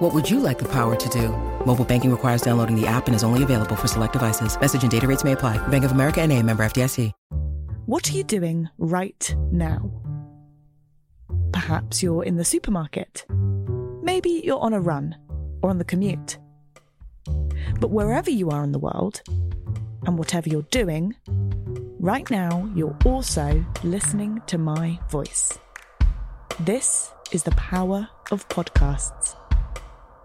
What would you like the power to do? Mobile banking requires downloading the app and is only available for select devices. Message and data rates may apply. Bank of America and a member FDIC. What are you doing right now? Perhaps you're in the supermarket. Maybe you're on a run or on the commute. But wherever you are in the world, and whatever you're doing, right now you're also listening to my voice. This is the power of podcasts.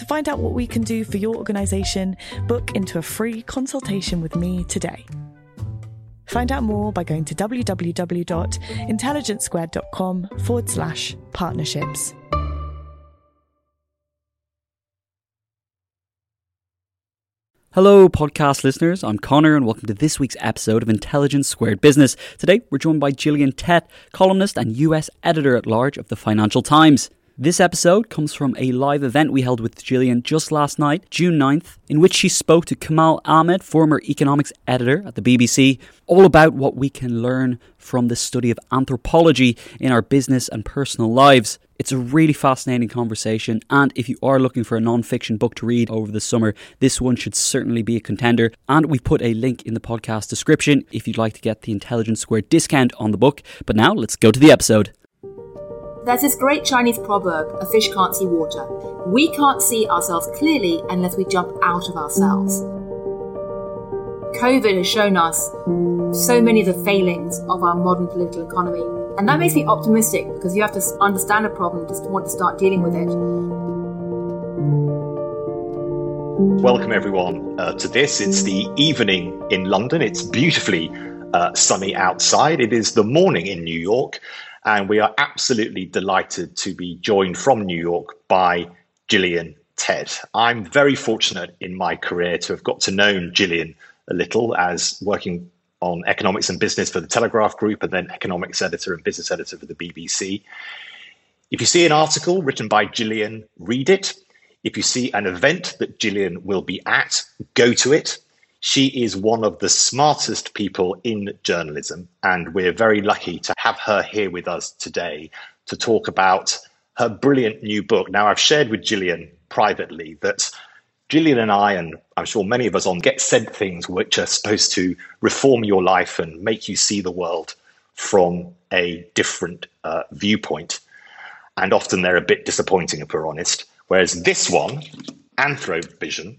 To find out what we can do for your organisation, book into a free consultation with me today. Find out more by going to www.intelligencesquared.com forward slash partnerships. Hello, podcast listeners. I'm Connor, and welcome to this week's episode of Intelligence Squared Business. Today, we're joined by Gillian Tett, columnist and US editor at large of the Financial Times. This episode comes from a live event we held with Gillian just last night, June 9th, in which she spoke to Kamal Ahmed, former economics editor at the BBC, all about what we can learn from the study of anthropology in our business and personal lives. It's a really fascinating conversation, and if you are looking for a non fiction book to read over the summer, this one should certainly be a contender. And we put a link in the podcast description if you'd like to get the Intelligence Squared discount on the book. But now let's go to the episode. There's this great Chinese proverb a fish can't see water. We can't see ourselves clearly unless we jump out of ourselves. COVID has shown us so many of the failings of our modern political economy. And that makes me optimistic because you have to understand a problem to want to start dealing with it. Welcome, everyone, uh, to this. It's the evening in London. It's beautifully uh, sunny outside. It is the morning in New York. And we are absolutely delighted to be joined from New York by Gillian Tett. I'm very fortunate in my career to have got to know Gillian a little as working on economics and business for the Telegraph Group and then economics editor and business editor for the BBC. If you see an article written by Gillian, read it. If you see an event that Gillian will be at, go to it. She is one of the smartest people in journalism, and we're very lucky to have her here with us today to talk about her brilliant new book. Now, I've shared with Gillian privately that Gillian and I, and I'm sure many of us on Get Said things which are supposed to reform your life and make you see the world from a different uh, viewpoint. And often they're a bit disappointing, if we're honest. Whereas this one, Anthrovision,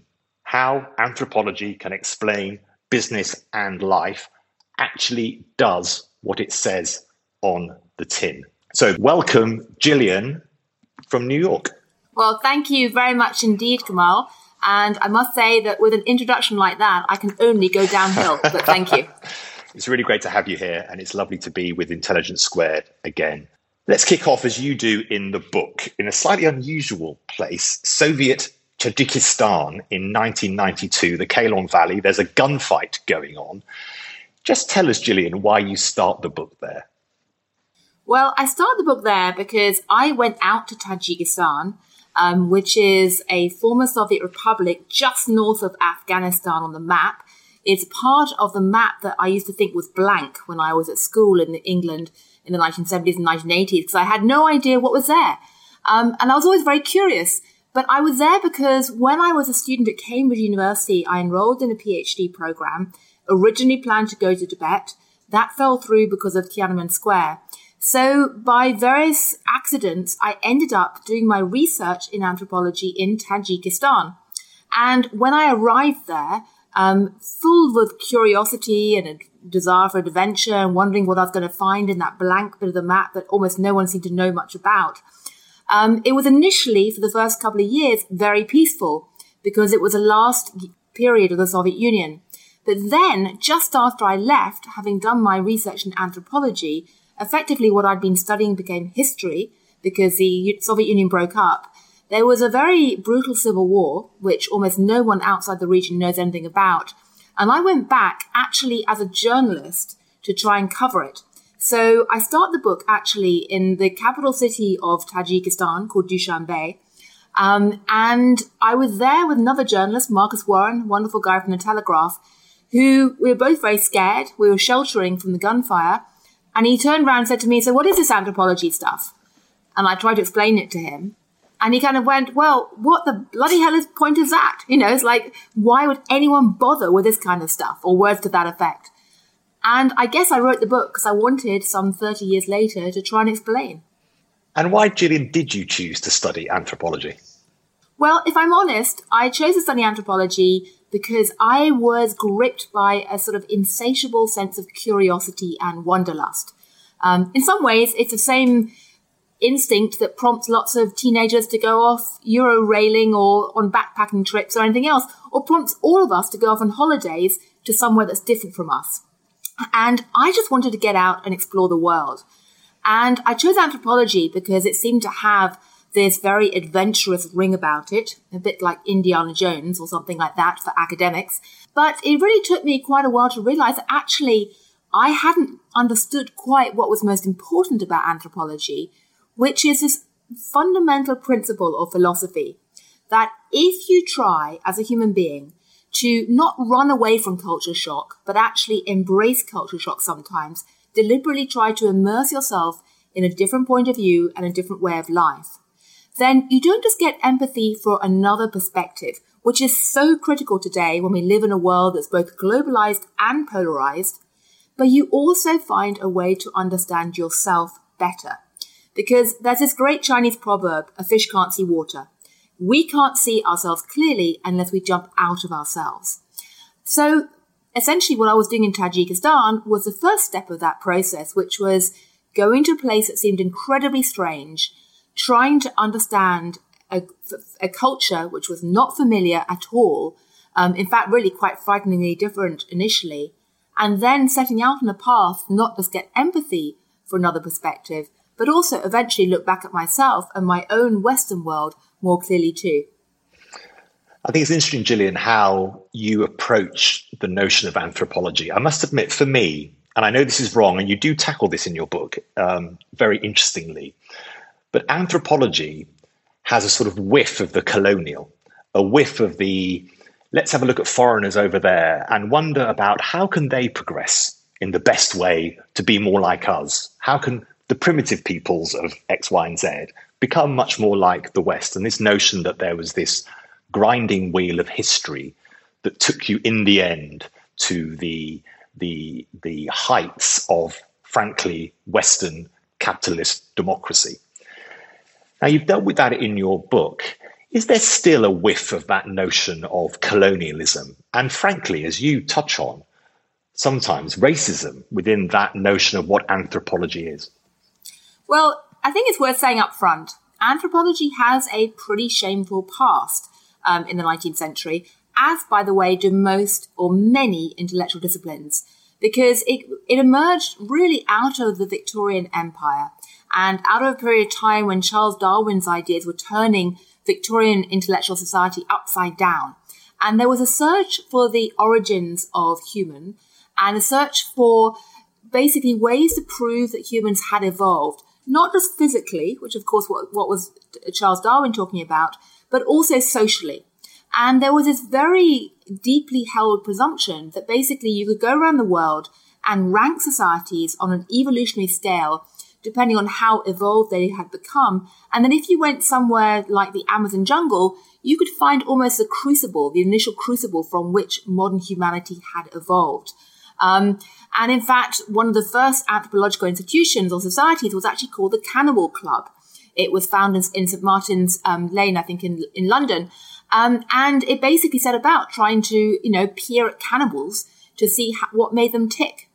how anthropology can explain business and life actually does what it says on the tin. So, welcome, Gillian from New York. Well, thank you very much indeed, Kamal. And I must say that with an introduction like that, I can only go downhill. But thank you. it's really great to have you here, and it's lovely to be with Intelligence Squared again. Let's kick off as you do in the book, in a slightly unusual place Soviet Tajikistan in 1992, the Kalon Valley. There's a gunfight going on. Just tell us, Gillian, why you start the book there. Well, I start the book there because I went out to Tajikistan, um, which is a former Soviet republic just north of Afghanistan on the map. It's part of the map that I used to think was blank when I was at school in England in the 1970s and 1980s because I had no idea what was there. Um, and I was always very curious. But I was there because when I was a student at Cambridge University, I enrolled in a PhD program, originally planned to go to Tibet. That fell through because of Tiananmen Square. So, by various accidents, I ended up doing my research in anthropology in Tajikistan. And when I arrived there, um, full with curiosity and a desire for adventure and wondering what I was going to find in that blank bit of the map that almost no one seemed to know much about. Um, it was initially, for the first couple of years, very peaceful because it was the last period of the Soviet Union. But then, just after I left, having done my research in anthropology, effectively what I'd been studying became history because the Soviet Union broke up. There was a very brutal civil war, which almost no one outside the region knows anything about. And I went back actually as a journalist to try and cover it. So I start the book actually in the capital city of Tajikistan called Dushanbe. Um, and I was there with another journalist, Marcus Warren, wonderful guy from the Telegraph, who we were both very scared. We were sheltering from the gunfire. And he turned around and said to me, So, what is this anthropology stuff? And I tried to explain it to him. And he kind of went, Well, what the bloody hell is point is that? You know, it's like, why would anyone bother with this kind of stuff or words to that effect? And I guess I wrote the book because I wanted some 30 years later to try and explain. And why, Gillian, did you choose to study anthropology? Well, if I'm honest, I chose to study anthropology because I was gripped by a sort of insatiable sense of curiosity and wanderlust. Um, in some ways, it's the same instinct that prompts lots of teenagers to go off Euro railing or on backpacking trips or anything else, or prompts all of us to go off on holidays to somewhere that's different from us. And I just wanted to get out and explore the world. And I chose anthropology because it seemed to have this very adventurous ring about it, a bit like Indiana Jones or something like that for academics. But it really took me quite a while to realize that actually I hadn't understood quite what was most important about anthropology, which is this fundamental principle of philosophy that if you try as a human being to not run away from culture shock, but actually embrace culture shock sometimes, deliberately try to immerse yourself in a different point of view and a different way of life, then you don't just get empathy for another perspective, which is so critical today when we live in a world that's both globalized and polarized, but you also find a way to understand yourself better. Because there's this great Chinese proverb, a fish can't see water. We can't see ourselves clearly unless we jump out of ourselves. So essentially what I was doing in Tajikistan was the first step of that process, which was going to a place that seemed incredibly strange trying to understand a, a culture which was not familiar at all, um, in fact, really quite frighteningly different initially, and then setting out on a path not just get empathy for another perspective, but also eventually look back at myself and my own Western world more clearly too. I think it's interesting, Gillian, how you approach the notion of anthropology. I must admit, for me, and I know this is wrong, and you do tackle this in your book um, very interestingly, but anthropology has a sort of whiff of the colonial, a whiff of the let's have a look at foreigners over there and wonder about how can they progress in the best way to be more like us? How can the primitive peoples of X, Y, and Z become much more like the West? And this notion that there was this grinding wheel of history that took you in the end to the the the heights of frankly Western capitalist democracy. Now, you've dealt with that in your book. Is there still a whiff of that notion of colonialism? And frankly, as you touch on, sometimes racism within that notion of what anthropology is? Well, I think it's worth saying up front anthropology has a pretty shameful past um, in the 19th century, as, by the way, do most or many intellectual disciplines, because it, it emerged really out of the Victorian Empire and out of a period of time when Charles Darwin's ideas were turning Victorian intellectual society upside down. And there was a search for the origins of human and a search for basically ways to prove that humans had evolved, not just physically, which of course what, what was Charles Darwin talking about, but also socially. And there was this very deeply held presumption that basically you could go around the world and rank societies on an evolutionary scale depending on how evolved they had become. And then if you went somewhere like the Amazon jungle, you could find almost a crucible, the initial crucible from which modern humanity had evolved. Um, and in fact, one of the first anthropological institutions or societies was actually called the Cannibal Club. It was founded in St. Martin's um, Lane, I think, in, in London. Um, and it basically set about trying to, you know, peer at cannibals to see ha- what made them tick.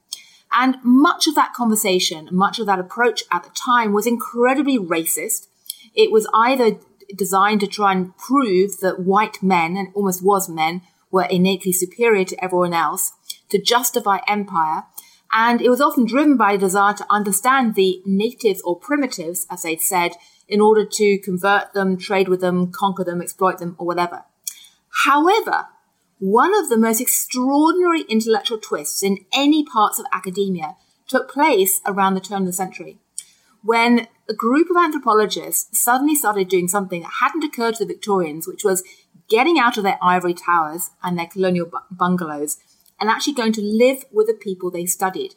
And much of that conversation, much of that approach at the time was incredibly racist. It was either designed to try and prove that white men, and almost was men, were innately superior to everyone else, to justify empire, and it was often driven by a desire to understand the natives or primitives, as they'd said, in order to convert them, trade with them, conquer them, exploit them, or whatever. However, one of the most extraordinary intellectual twists in any parts of academia took place around the turn of the century, when a group of anthropologists suddenly started doing something that hadn't occurred to the Victorians, which was getting out of their ivory towers and their colonial bungalows and actually going to live with the people they studied.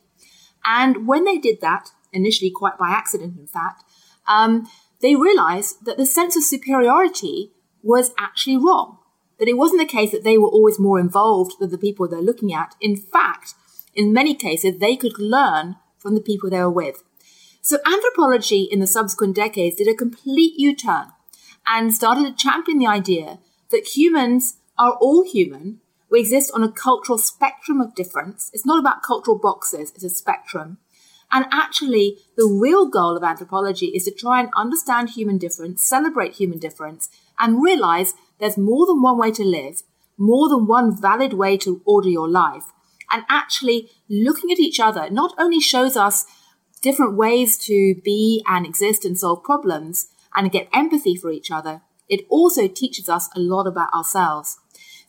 And when they did that, initially quite by accident, in fact, um, they realized that the sense of superiority was actually wrong. That it wasn't the case that they were always more involved than the people they're looking at. In fact, in many cases, they could learn from the people they were with. So anthropology in the subsequent decades did a complete U-turn and started to champion the idea that humans are all human we exist on a cultural spectrum of difference. It's not about cultural boxes, it's a spectrum. And actually, the real goal of anthropology is to try and understand human difference, celebrate human difference, and realize there's more than one way to live, more than one valid way to order your life. And actually, looking at each other not only shows us different ways to be and exist and solve problems and get empathy for each other, it also teaches us a lot about ourselves.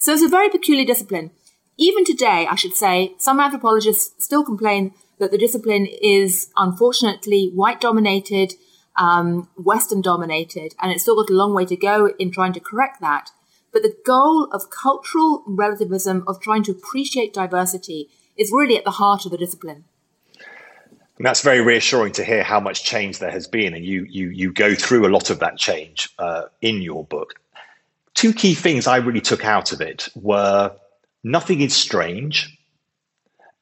So it's a very peculiar discipline. Even today, I should say, some anthropologists still complain that the discipline is unfortunately white dominated, um, Western dominated, and it's still got a long way to go in trying to correct that. But the goal of cultural relativism, of trying to appreciate diversity, is really at the heart of the discipline. And that's very reassuring to hear how much change there has been, and you you you go through a lot of that change uh, in your book two key things I really took out of it were nothing is strange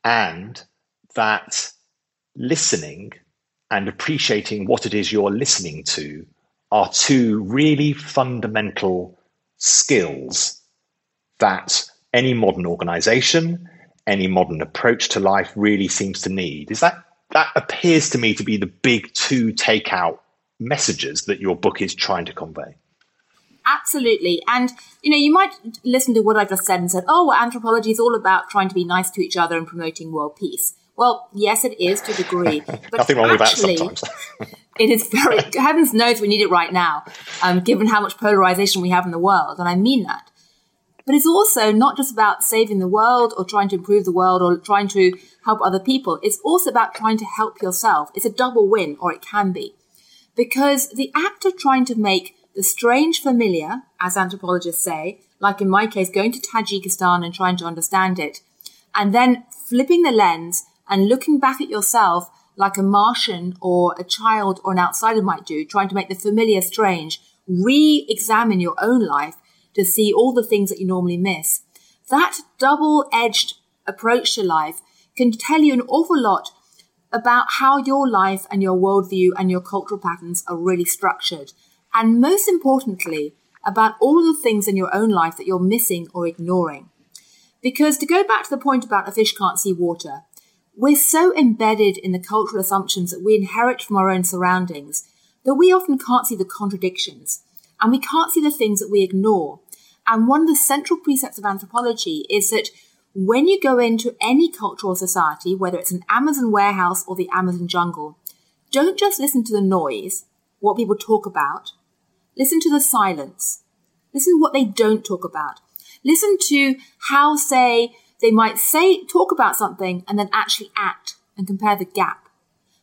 and that listening and appreciating what it is you're listening to are two really fundamental skills that any modern organization, any modern approach to life really seems to need. Is that that appears to me to be the big two takeout messages that your book is trying to convey? Absolutely. And, you know, you might listen to what I just said and said, oh, well, anthropology is all about trying to be nice to each other and promoting world peace. Well, yes, it is to a degree. But Nothing wrong actually, with that sometimes. it is very, heavens knows we need it right now, um, given how much polarization we have in the world. And I mean that. But it's also not just about saving the world or trying to improve the world or trying to help other people. It's also about trying to help yourself. It's a double win, or it can be. Because the act of trying to make the strange familiar, as anthropologists say, like in my case, going to Tajikistan and trying to understand it, and then flipping the lens and looking back at yourself like a Martian or a child or an outsider might do, trying to make the familiar strange, re examine your own life to see all the things that you normally miss. That double edged approach to life can tell you an awful lot about how your life and your worldview and your cultural patterns are really structured and most importantly, about all the things in your own life that you're missing or ignoring. Because to go back to the point about a fish can't see water, we're so embedded in the cultural assumptions that we inherit from our own surroundings that we often can't see the contradictions and we can't see the things that we ignore. And one of the central precepts of anthropology is that when you go into any cultural society, whether it's an Amazon warehouse or the Amazon jungle, don't just listen to the noise, what people talk about, Listen to the silence. Listen to what they don't talk about. Listen to how, say, they might say, talk about something and then actually act and compare the gap.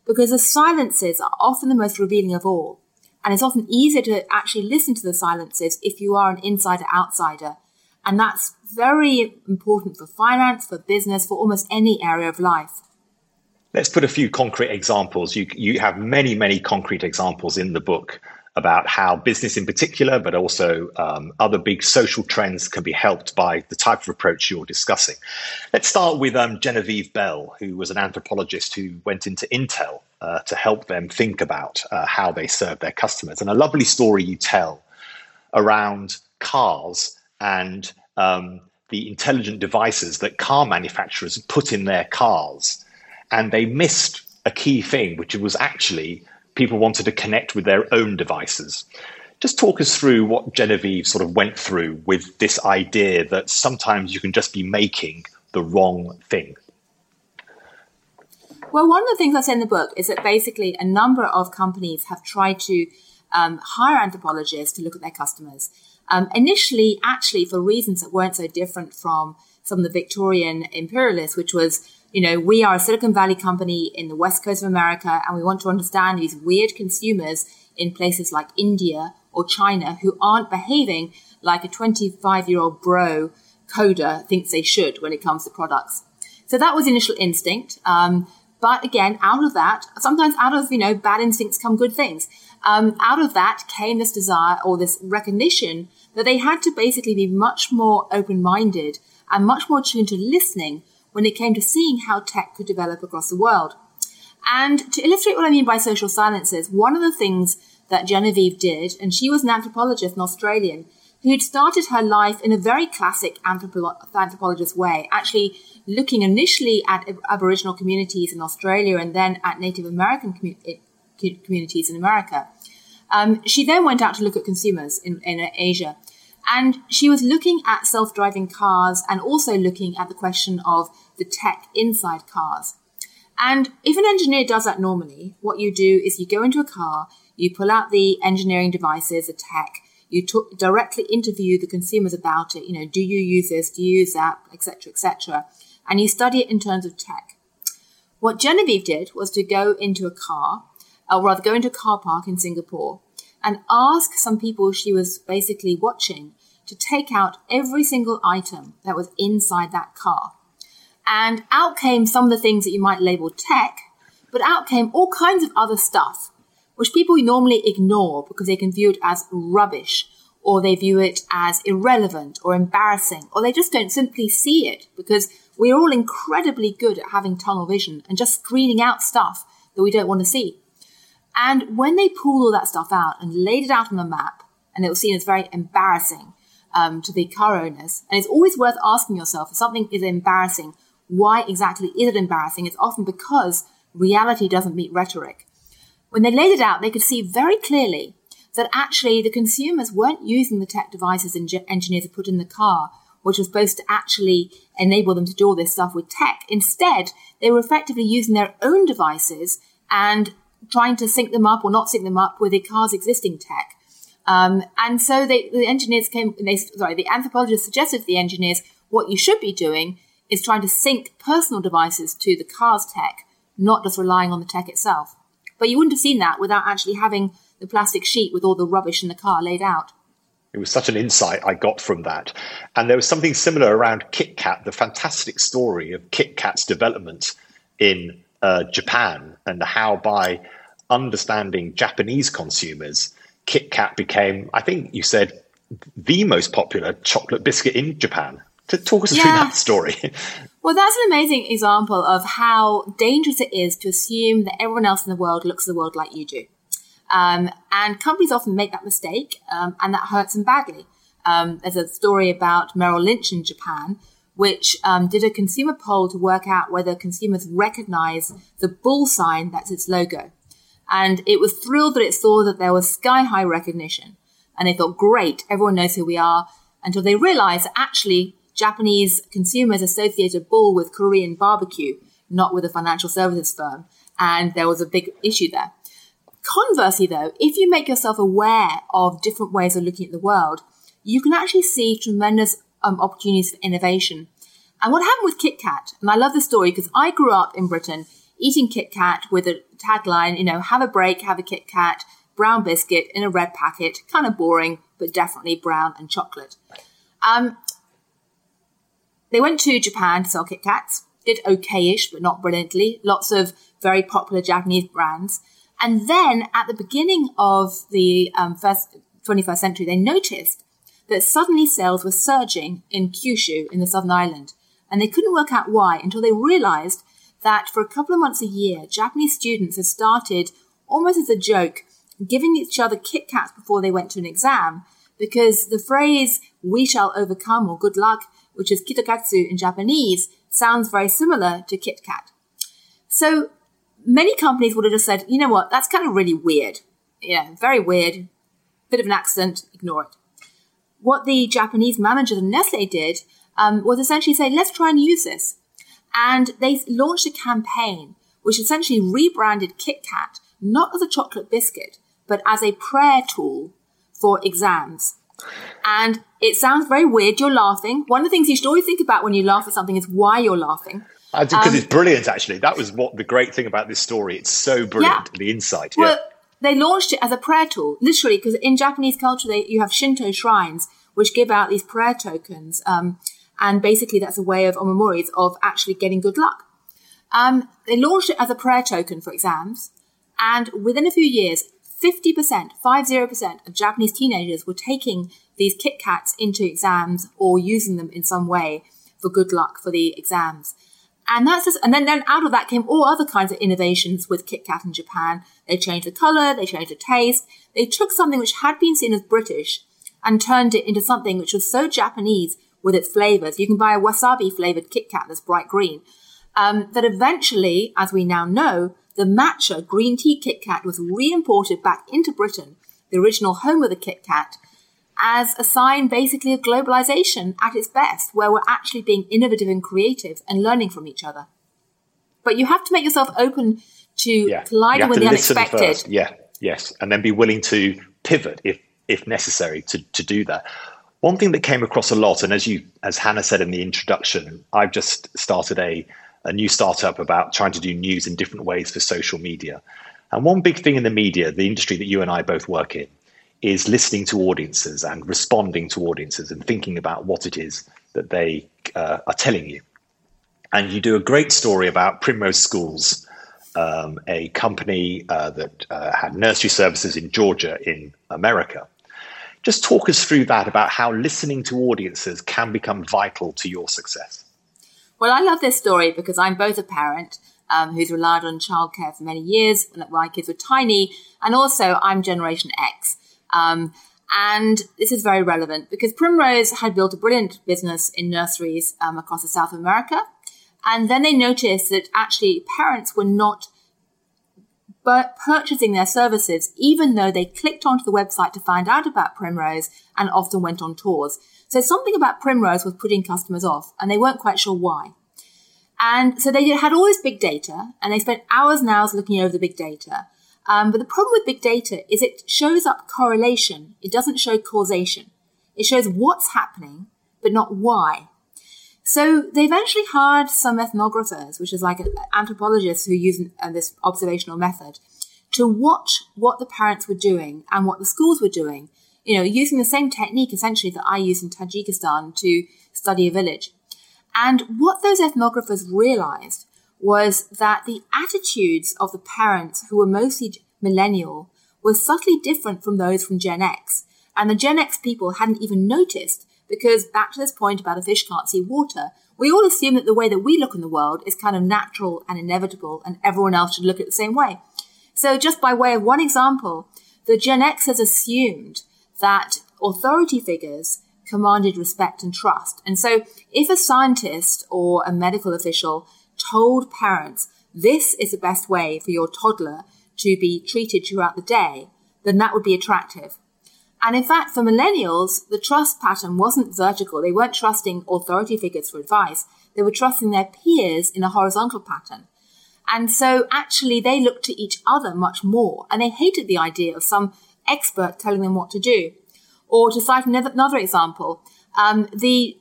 Because the silences are often the most revealing of all. And it's often easier to actually listen to the silences if you are an insider outsider. And that's very important for finance, for business, for almost any area of life. Let's put a few concrete examples. You, you have many, many concrete examples in the book about how business in particular, but also um, other big social trends can be helped by the type of approach you're discussing. Let's start with um, Genevieve Bell, who was an anthropologist who went into Intel uh, to help them think about uh, how they serve their customers. And a lovely story you tell around cars and um, the intelligent devices that car manufacturers put in their cars. And they missed a key thing, which was actually people wanted to connect with their own devices. Just talk us through what Genevieve sort of went through with this idea that sometimes you can just be making the wrong thing. Well, one of the things I say in the book is that basically a number of companies have tried to um, hire anthropologists to look at their customers. Um, initially, actually, for reasons that weren't so different from some of the Victorian imperialists, which was, you know, we are a Silicon Valley company in the west coast of America, and we want to understand these weird consumers in places like India or China who aren't behaving like a 25 year old bro coder thinks they should when it comes to products. So that was initial instinct. Um, but again, out of that, sometimes out of, you know, bad instincts come good things. Um, out of that came this desire or this recognition that they had to basically be much more open minded and much more tuned to listening when it came to seeing how tech could develop across the world. And to illustrate what I mean by social silences, one of the things that Genevieve did, and she was an anthropologist, an Australian, who'd started her life in a very classic anthropo- anthropologist way, actually looking initially at Aboriginal communities in Australia and then at Native American commu- communities in America. Um, she then went out to look at consumers in, in Asia. And she was looking at self driving cars and also looking at the question of the tech inside cars. And if an engineer does that normally, what you do is you go into a car, you pull out the engineering devices, the tech, you directly interview the consumers about it. You know, do you use this? Do you use that? Etc. Etc. And you study it in terms of tech. What Genevieve did was to go into a car, or rather go into a car park in Singapore and ask some people she was basically watching to take out every single item that was inside that car. And out came some of the things that you might label tech, but out came all kinds of other stuff which people normally ignore because they can view it as rubbish or they view it as irrelevant or embarrassing or they just don't simply see it because we're all incredibly good at having tunnel vision and just screening out stuff that we don't want to see. And when they pulled all that stuff out and laid it out on the map, and it was seen as very embarrassing um, to the car owners, and it's always worth asking yourself if something is embarrassing, why exactly is it embarrassing? It's often because reality doesn't meet rhetoric. When they laid it out, they could see very clearly that actually the consumers weren't using the tech devices engineers had put in the car, which was supposed to actually enable them to do all this stuff with tech. Instead, they were effectively using their own devices and trying to sync them up or not sync them up with the car's existing tech. Um, and so they, the engineers came, they, sorry, the anthropologists suggested to the engineers what you should be doing is trying to sync personal devices to the car's tech, not just relying on the tech itself. But you wouldn't have seen that without actually having the plastic sheet with all the rubbish in the car laid out. It was such an insight I got from that. And there was something similar around KitKat, the fantastic story of KitKat's development in uh, Japan and how by understanding Japanese consumers, KitKat became, I think you said, the most popular chocolate biscuit in Japan. To talk us yeah. through that story. Well, that's an amazing example of how dangerous it is to assume that everyone else in the world looks at the world like you do. Um, and companies often make that mistake, um, and that hurts them badly. Um, there's a story about Merrill Lynch in Japan, which um, did a consumer poll to work out whether consumers recognize the bull sign that's its logo. And it was thrilled that it saw that there was sky high recognition. And they thought, great, everyone knows who we are, until they realized that actually Japanese consumers associated bull with Korean barbecue, not with a financial services firm. And there was a big issue there. Conversely, though, if you make yourself aware of different ways of looking at the world, you can actually see tremendous um, opportunities for innovation. And what happened with KitKat, and I love the story because I grew up in Britain eating KitKat with a tagline, you know, have a break, have a KitKat, brown biscuit in a red packet, kind of boring, but definitely brown and chocolate. Um, they went to Japan to sell Kit Kats, did okayish, but not brilliantly. Lots of very popular Japanese brands. And then at the beginning of the um, first 21st century, they noticed that suddenly sales were surging in Kyushu in the southern island. And they couldn't work out why until they realized that for a couple of months a year, Japanese students have started, almost as a joke, giving each other Kit Kats before they went to an exam because the phrase we shall overcome or good luck, which is kitto katsu in Japanese, sounds very similar to Kit Kat. So many companies would have just said, you know what, that's kind of really weird. Yeah, very weird. Bit of an accident, ignore it. What the Japanese manager of Nestle did um, was essentially say, let's try and use this. And they launched a campaign which essentially rebranded Kit Kat not as a chocolate biscuit, but as a prayer tool for exams. And it sounds very weird. You're laughing. One of the things you should always think about when you laugh at something is why you're laughing. Because um, it's brilliant, actually. That was what the great thing about this story. It's so brilliant, yeah. the insight. Well, yeah. they launched it as a prayer tool, literally, because in Japanese culture, they, you have Shinto shrines which give out these prayer tokens. Um, and basically, that's a way of omamoris of actually getting good luck. Um, they launched it as a prayer token for exams. And within a few years, 50%, 50% of Japanese teenagers were taking these Kit Kats into exams or using them in some way for good luck for the exams. And that's just, and then, then out of that came all other kinds of innovations with Kit Kat in Japan. They changed the color, they changed the taste. They took something which had been seen as British and turned it into something which was so Japanese with its flavors. You can buy a wasabi flavored Kit Kat that's bright green. Um, that eventually, as we now know, the matcha green tea Kit Kat was re-imported back into Britain, the original home of the Kit Kat, as a sign basically of globalization at its best, where we're actually being innovative and creative and learning from each other. But you have to make yourself open to yeah. colliding with the unexpected. First. Yeah, yes. And then be willing to pivot if if necessary to, to do that. One thing that came across a lot, and as you as Hannah said in the introduction, I've just started a a new startup about trying to do news in different ways for social media. And one big thing in the media, the industry that you and I both work in, is listening to audiences and responding to audiences and thinking about what it is that they uh, are telling you. And you do a great story about Primrose Schools, um, a company uh, that uh, had nursery services in Georgia in America. Just talk us through that about how listening to audiences can become vital to your success. Well, I love this story because I'm both a parent um, who's relied on childcare for many years when my kids were tiny, and also I'm Generation X. Um, and this is very relevant because Primrose had built a brilliant business in nurseries um, across South America. And then they noticed that actually parents were not purchasing their services, even though they clicked onto the website to find out about Primrose and often went on tours. So something about Primrose was putting customers off and they weren't quite sure why. And so they had all this big data and they spent hours and hours looking over the big data. Um, but the problem with big data is it shows up correlation. It doesn't show causation. It shows what's happening, but not why. So they eventually hired some ethnographers, which is like anthropologists who use uh, this observational method, to watch what the parents were doing and what the schools were doing you know, using the same technique essentially that I use in Tajikistan to study a village. And what those ethnographers realized was that the attitudes of the parents who were mostly millennial were subtly different from those from Gen X. And the Gen X people hadn't even noticed because back to this point about a fish can't see water, we all assume that the way that we look in the world is kind of natural and inevitable and everyone else should look at the same way. So just by way of one example, the Gen X has assumed that authority figures commanded respect and trust. And so if a scientist or a medical official told parents, this is the best way for your toddler to be treated throughout the day, then that would be attractive. And in fact, for millennials, the trust pattern wasn't vertical. They weren't trusting authority figures for advice. They were trusting their peers in a horizontal pattern. And so actually they looked to each other much more and they hated the idea of some expert telling them what to do. Or to cite another example, um, the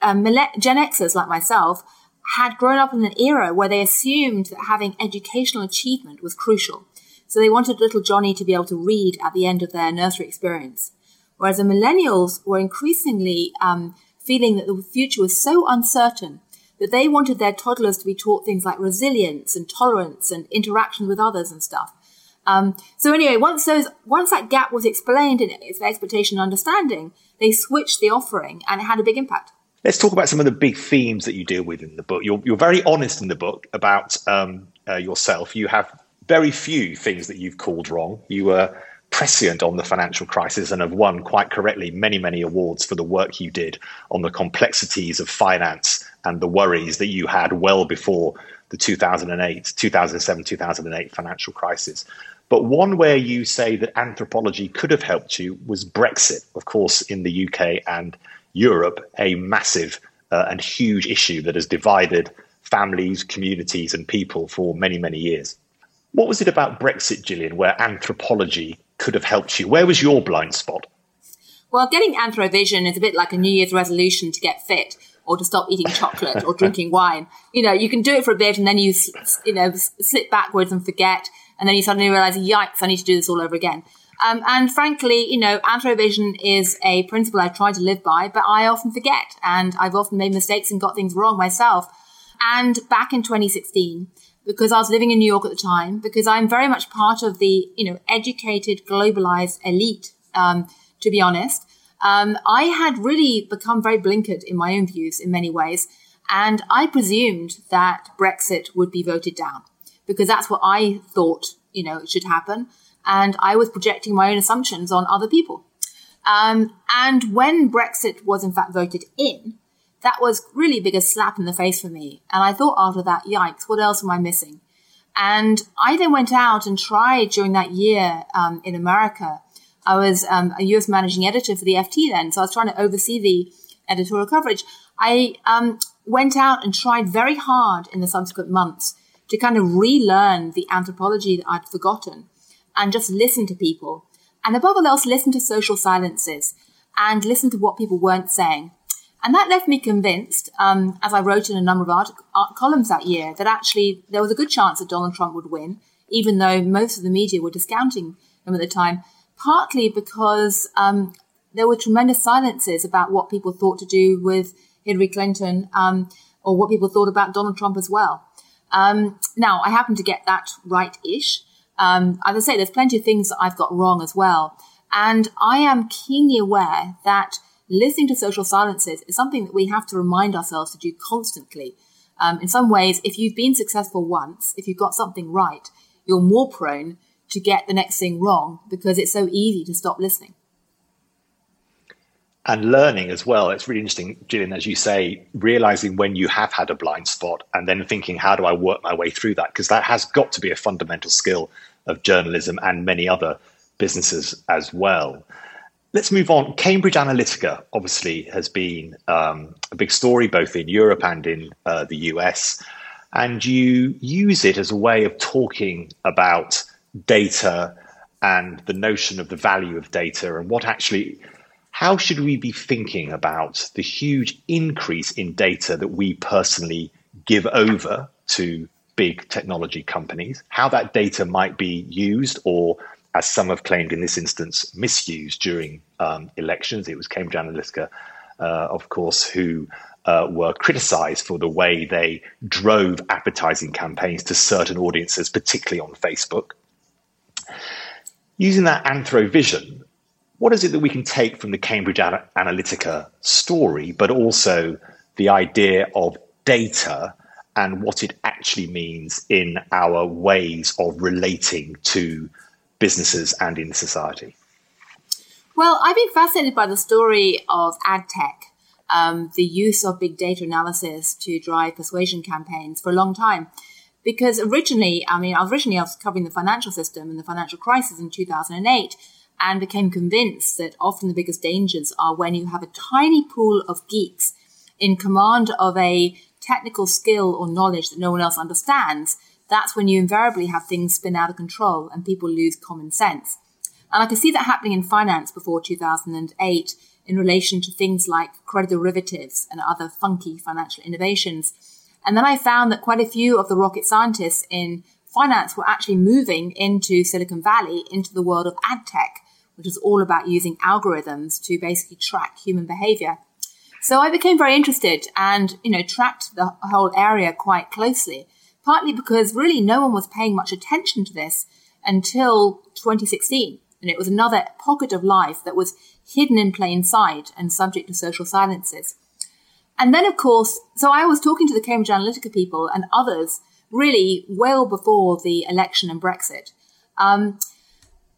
um, Gen Xers like myself had grown up in an era where they assumed that having educational achievement was crucial. So they wanted little Johnny to be able to read at the end of their nursery experience. Whereas the millennials were increasingly um, feeling that the future was so uncertain that they wanted their toddlers to be taught things like resilience and tolerance and interaction with others and stuff. Um, so anyway, once those, once that gap was explained in its expectation and understanding, they switched the offering and it had a big impact. Let's talk about some of the big themes that you deal with in the book. You're, you're very honest in the book about um, uh, yourself. You have very few things that you've called wrong. You were prescient on the financial crisis and have won quite correctly many, many awards for the work you did on the complexities of finance and the worries that you had well before the 2008, 2007, 2008 financial crisis. But one where you say that anthropology could have helped you was Brexit, of course, in the UK and Europe, a massive uh, and huge issue that has divided families, communities, and people for many, many years. What was it about Brexit, Gillian, where anthropology could have helped you? Where was your blind spot? Well, getting anthrovision is a bit like a New Year's resolution to get fit or to stop eating chocolate or drinking wine. You know, you can do it for a bit and then you, you know, slip backwards and forget. And then you suddenly realize, yikes, I need to do this all over again. Um, and frankly, you know, anthrovision is a principle I try to live by, but I often forget. And I've often made mistakes and got things wrong myself. And back in 2016, because I was living in New York at the time, because I'm very much part of the, you know, educated, globalized elite, um, to be honest. Um, I had really become very blinkered in my own views in many ways. And I presumed that Brexit would be voted down because that's what I thought, you know, should happen. And I was projecting my own assumptions on other people. Um, and when Brexit was in fact voted in, that was really big a slap in the face for me. And I thought after that, yikes, what else am I missing? And I then went out and tried during that year um, in America. I was um, a US managing editor for the FT then, so I was trying to oversee the editorial coverage. I um, went out and tried very hard in the subsequent months to kind of relearn the anthropology that I'd forgotten and just listen to people. And above all else, listen to social silences and listen to what people weren't saying. And that left me convinced, um, as I wrote in a number of art columns that year, that actually there was a good chance that Donald Trump would win, even though most of the media were discounting him at the time, partly because um, there were tremendous silences about what people thought to do with Hillary Clinton um, or what people thought about Donald Trump as well. Um, now, I happen to get that right ish. Um, as I say, there's plenty of things that I've got wrong as well. And I am keenly aware that listening to social silences is something that we have to remind ourselves to do constantly. Um, in some ways, if you've been successful once, if you've got something right, you're more prone to get the next thing wrong because it's so easy to stop listening. And learning as well. It's really interesting, Gillian, as you say, realizing when you have had a blind spot and then thinking, how do I work my way through that? Because that has got to be a fundamental skill of journalism and many other businesses as well. Let's move on. Cambridge Analytica obviously has been um, a big story both in Europe and in uh, the US. And you use it as a way of talking about data and the notion of the value of data and what actually how should we be thinking about the huge increase in data that we personally give over to big technology companies, how that data might be used or as some have claimed in this instance, misused during um, elections. It was Cambridge Analytica, uh, of course, who uh, were criticized for the way they drove advertising campaigns to certain audiences, particularly on Facebook. Using that anthrovision, what is it that we can take from the Cambridge Analytica story, but also the idea of data and what it actually means in our ways of relating to businesses and in society? Well, I've been fascinated by the story of ad tech, um, the use of big data analysis to drive persuasion campaigns for a long time. Because originally, I mean, originally I was covering the financial system and the financial crisis in 2008 and became convinced that often the biggest dangers are when you have a tiny pool of geeks in command of a technical skill or knowledge that no one else understands. That's when you invariably have things spin out of control and people lose common sense. And I could see that happening in finance before 2008 in relation to things like credit derivatives and other funky financial innovations. And then I found that quite a few of the rocket scientists in finance were actually moving into Silicon Valley, into the world of ad tech which is all about using algorithms to basically track human behavior. So I became very interested and, you know, tracked the whole area quite closely, partly because really no one was paying much attention to this until 2016. And it was another pocket of life that was hidden in plain sight and subject to social silences. And then, of course, so I was talking to the Cambridge Analytica people and others really well before the election and Brexit. Um,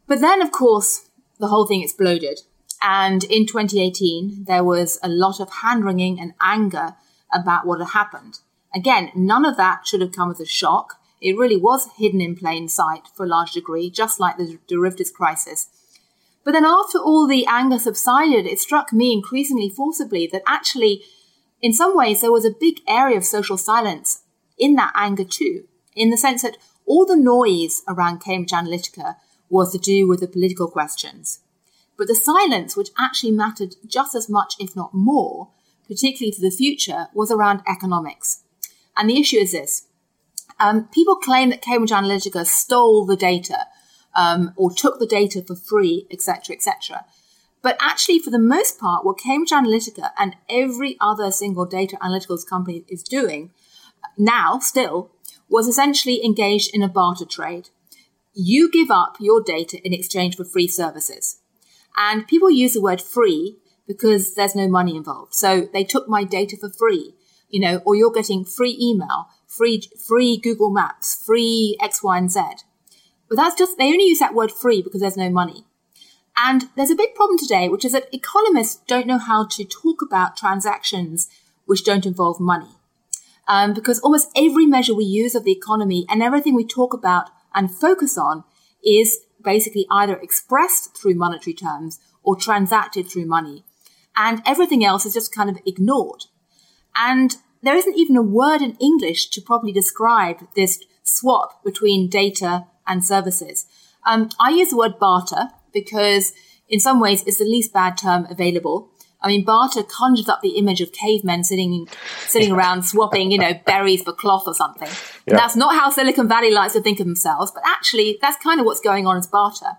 But then, of course, the whole thing exploded. And in 2018, there was a lot of hand wringing and anger about what had happened. Again, none of that should have come as a shock. It really was hidden in plain sight for a large degree, just like the derivatives crisis. But then after all the anger subsided, it struck me increasingly forcibly that actually, in some ways, there was a big area of social silence in that anger too, in the sense that all the noise around Cambridge Analytica was to do with the political questions. But the silence, which actually mattered just as much, if not more, particularly for the future, was around economics. And the issue is this. Um, people claim that Cambridge Analytica stole the data um, or took the data for free, etc., etc. But actually, for the most part, what Cambridge Analytica and every other single data analytics company is doing now, still, was essentially engaged in a barter trade. You give up your data in exchange for free services. And people use the word free because there's no money involved. So they took my data for free, you know, or you're getting free email, free, free Google Maps, free X, Y, and Z. But that's just, they only use that word free because there's no money. And there's a big problem today, which is that economists don't know how to talk about transactions which don't involve money. Um, because almost every measure we use of the economy and everything we talk about and focus on is basically either expressed through monetary terms or transacted through money. And everything else is just kind of ignored. And there isn't even a word in English to properly describe this swap between data and services. Um, I use the word barter because in some ways it's the least bad term available. I mean, barter conjures up the image of cavemen sitting, sitting around swapping, you know, berries for cloth or something. Yeah. that's not how Silicon Valley likes to think of themselves, but actually that's kind of what's going on as barter.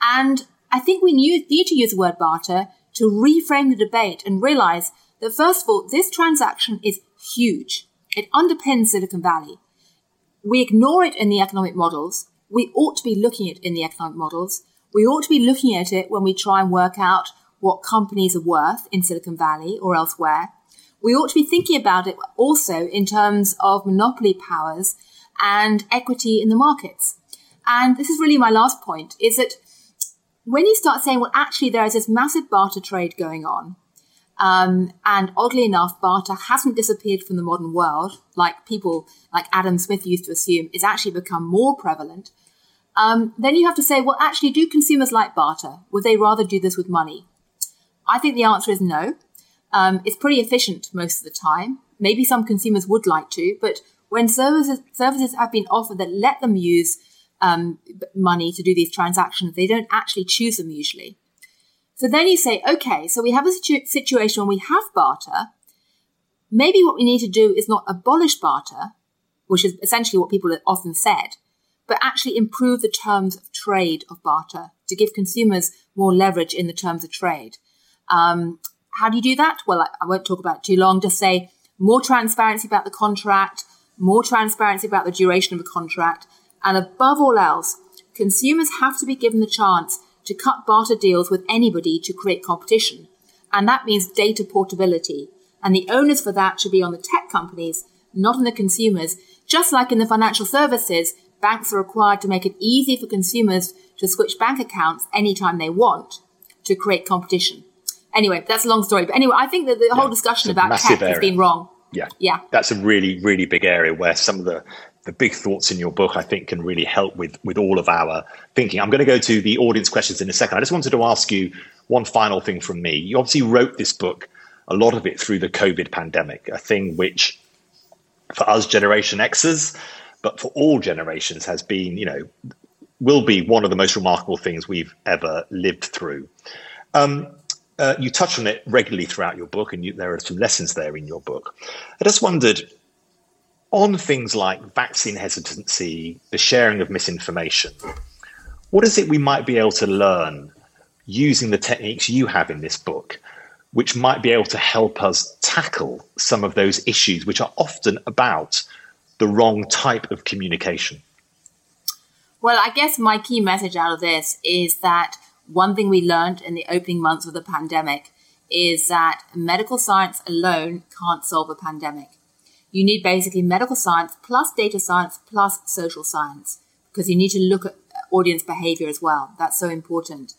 And I think we need to use the word barter to reframe the debate and realize that first of all, this transaction is huge. It underpins Silicon Valley. We ignore it in the economic models. We ought to be looking at it in the economic models. We ought to be looking at it when we try and work out what companies are worth in Silicon Valley or elsewhere. We ought to be thinking about it also in terms of monopoly powers and equity in the markets. And this is really my last point is that when you start saying, well, actually, there is this massive barter trade going on, um, and oddly enough, barter hasn't disappeared from the modern world, like people like Adam Smith used to assume, it's actually become more prevalent. Um, then you have to say, well, actually, do consumers like barter? Would they rather do this with money? I think the answer is no. Um, it's pretty efficient most of the time. Maybe some consumers would like to, but when services, services have been offered that let them use um, money to do these transactions, they don't actually choose them usually. So then you say, okay, so we have a situ- situation when we have barter. Maybe what we need to do is not abolish barter, which is essentially what people have often said, but actually improve the terms of trade of barter to give consumers more leverage in the terms of trade. Um, how do you do that? Well, I, I won't talk about it too long. Just say more transparency about the contract, more transparency about the duration of the contract, and above all else, consumers have to be given the chance to cut barter deals with anybody to create competition. And that means data portability. And the onus for that should be on the tech companies, not on the consumers. Just like in the financial services, banks are required to make it easy for consumers to switch bank accounts anytime they want to create competition. Anyway, that's a long story. But anyway, I think that the yeah, whole discussion about tech area. has been wrong. Yeah. Yeah. That's a really, really big area where some of the the big thoughts in your book, I think, can really help with with all of our thinking. I'm going to go to the audience questions in a second. I just wanted to ask you one final thing from me. You obviously wrote this book, a lot of it through the COVID pandemic, a thing which, for us Generation Xers, but for all generations, has been, you know, will be one of the most remarkable things we've ever lived through. Um, uh, you touch on it regularly throughout your book, and you, there are some lessons there in your book. I just wondered on things like vaccine hesitancy, the sharing of misinformation, what is it we might be able to learn using the techniques you have in this book, which might be able to help us tackle some of those issues, which are often about the wrong type of communication? Well, I guess my key message out of this is that one thing we learned in the opening months of the pandemic is that medical science alone can't solve a pandemic you need basically medical science plus data science plus social science because you need to look at audience behavior as well. That's so important.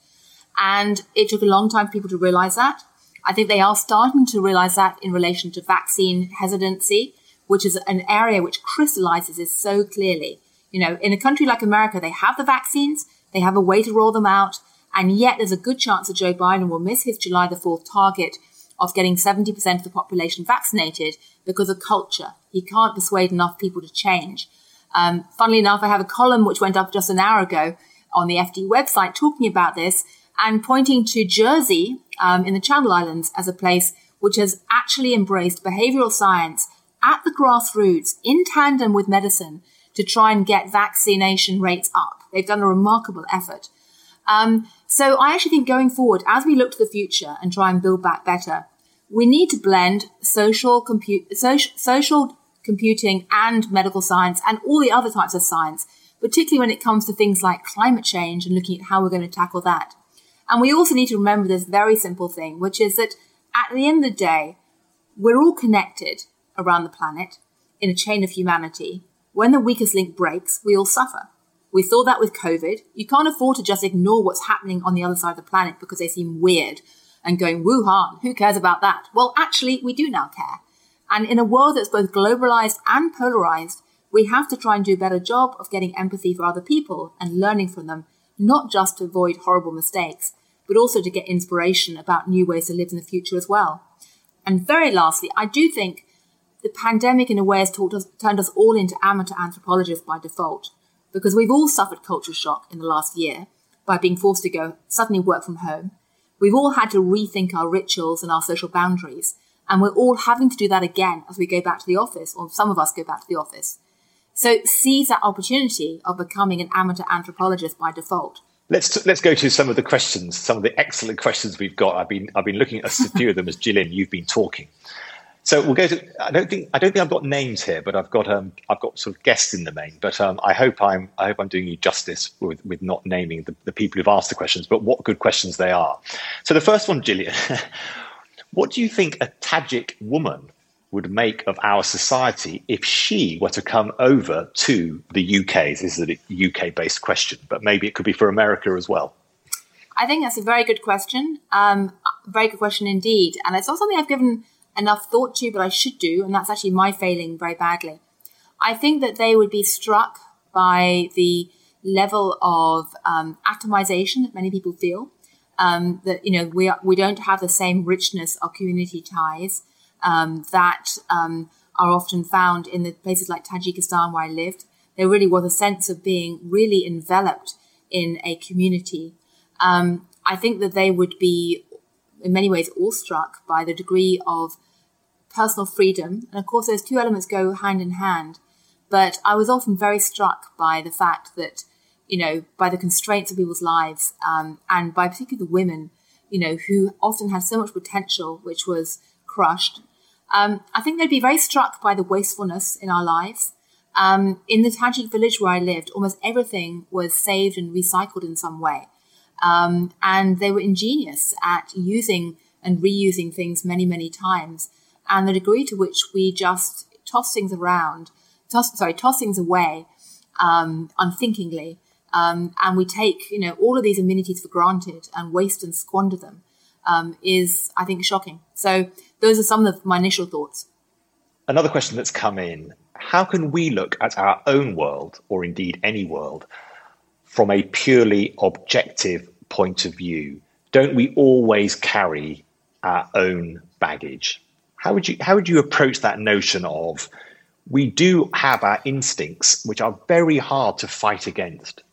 And it took a long time for people to realize that. I think they are starting to realize that in relation to vaccine hesitancy, which is an area which crystallizes this so clearly. You know, in a country like America, they have the vaccines, they have a way to roll them out, and yet there's a good chance that Joe Biden will miss his July the 4th target of getting 70% of the population vaccinated because of culture. He can't persuade enough people to change. Um, funnily enough, I have a column which went up just an hour ago on the FT website talking about this and pointing to Jersey um, in the Channel Islands as a place which has actually embraced behavioral science at the grassroots in tandem with medicine to try and get vaccination rates up. They've done a remarkable effort. Um, so I actually think going forward, as we look to the future and try and build back better, we need to blend social, compute, social, social computing and medical science and all the other types of science, particularly when it comes to things like climate change and looking at how we're going to tackle that. And we also need to remember this very simple thing, which is that at the end of the day, we're all connected around the planet in a chain of humanity. When the weakest link breaks, we all suffer. We saw that with COVID. You can't afford to just ignore what's happening on the other side of the planet because they seem weird and going, Wuhan, who cares about that? Well, actually, we do now care. And in a world that's both globalized and polarized, we have to try and do a better job of getting empathy for other people and learning from them not just to avoid horrible mistakes, but also to get inspiration about new ways to live in the future as well. And very lastly, I do think the pandemic in a way has us, turned us all into amateur anthropologists by default, because we've all suffered culture shock in the last year by being forced to go suddenly work from home. We've all had to rethink our rituals and our social boundaries, and we're all having to do that again as we go back to the office, or some of us go back to the office. So seize that opportunity of becoming an amateur anthropologist by default. Let's let's go to some of the questions, some of the excellent questions we've got. I've been I've been looking at a few of them as Gillian, you've been talking. So we'll go to. I don't think I don't think I've got names here, but I've got um I've got sort of guests in the main. But um, I hope I'm I hope I'm doing you justice with with not naming the, the people who've asked the questions, but what good questions they are. So the first one, Gillian, what do you think a Tajik woman would make of our society if she were to come over to the UK? This is a UK based question, but maybe it could be for America as well. I think that's a very good question. Um, very good question indeed. And it's not something I've given enough thought to, but I should do. And that's actually my failing very badly. I think that they would be struck by the level of um, atomization that many people feel. Um, that you know we are, we don't have the same richness of community ties um, that um, are often found in the places like Tajikistan where I lived. There really was a sense of being really enveloped in a community. Um, I think that they would be, in many ways, awestruck by the degree of personal freedom. And of course, those two elements go hand in hand. But I was often very struck by the fact that, you know, by the constraints of people's lives, um, and by particularly the women, you know, who often had so much potential, which was crushed. Um, I think they'd be very struck by the wastefulness in our lives. Um, in the Tajik village where I lived, almost everything was saved and recycled in some way. Um, and they were ingenious at using and reusing things many, many times. And the degree to which we just toss things around, toss, sorry, toss things away um, unthinkingly, um, and we take, you know, all of these amenities for granted and waste and squander them um, is, I think, shocking. So those are some of my initial thoughts. Another question that's come in how can we look at our own world, or indeed any world, from a purely objective point of view? Don't we always carry our own baggage? How would you how would you approach that notion of we do have our instincts, which are very hard to fight against?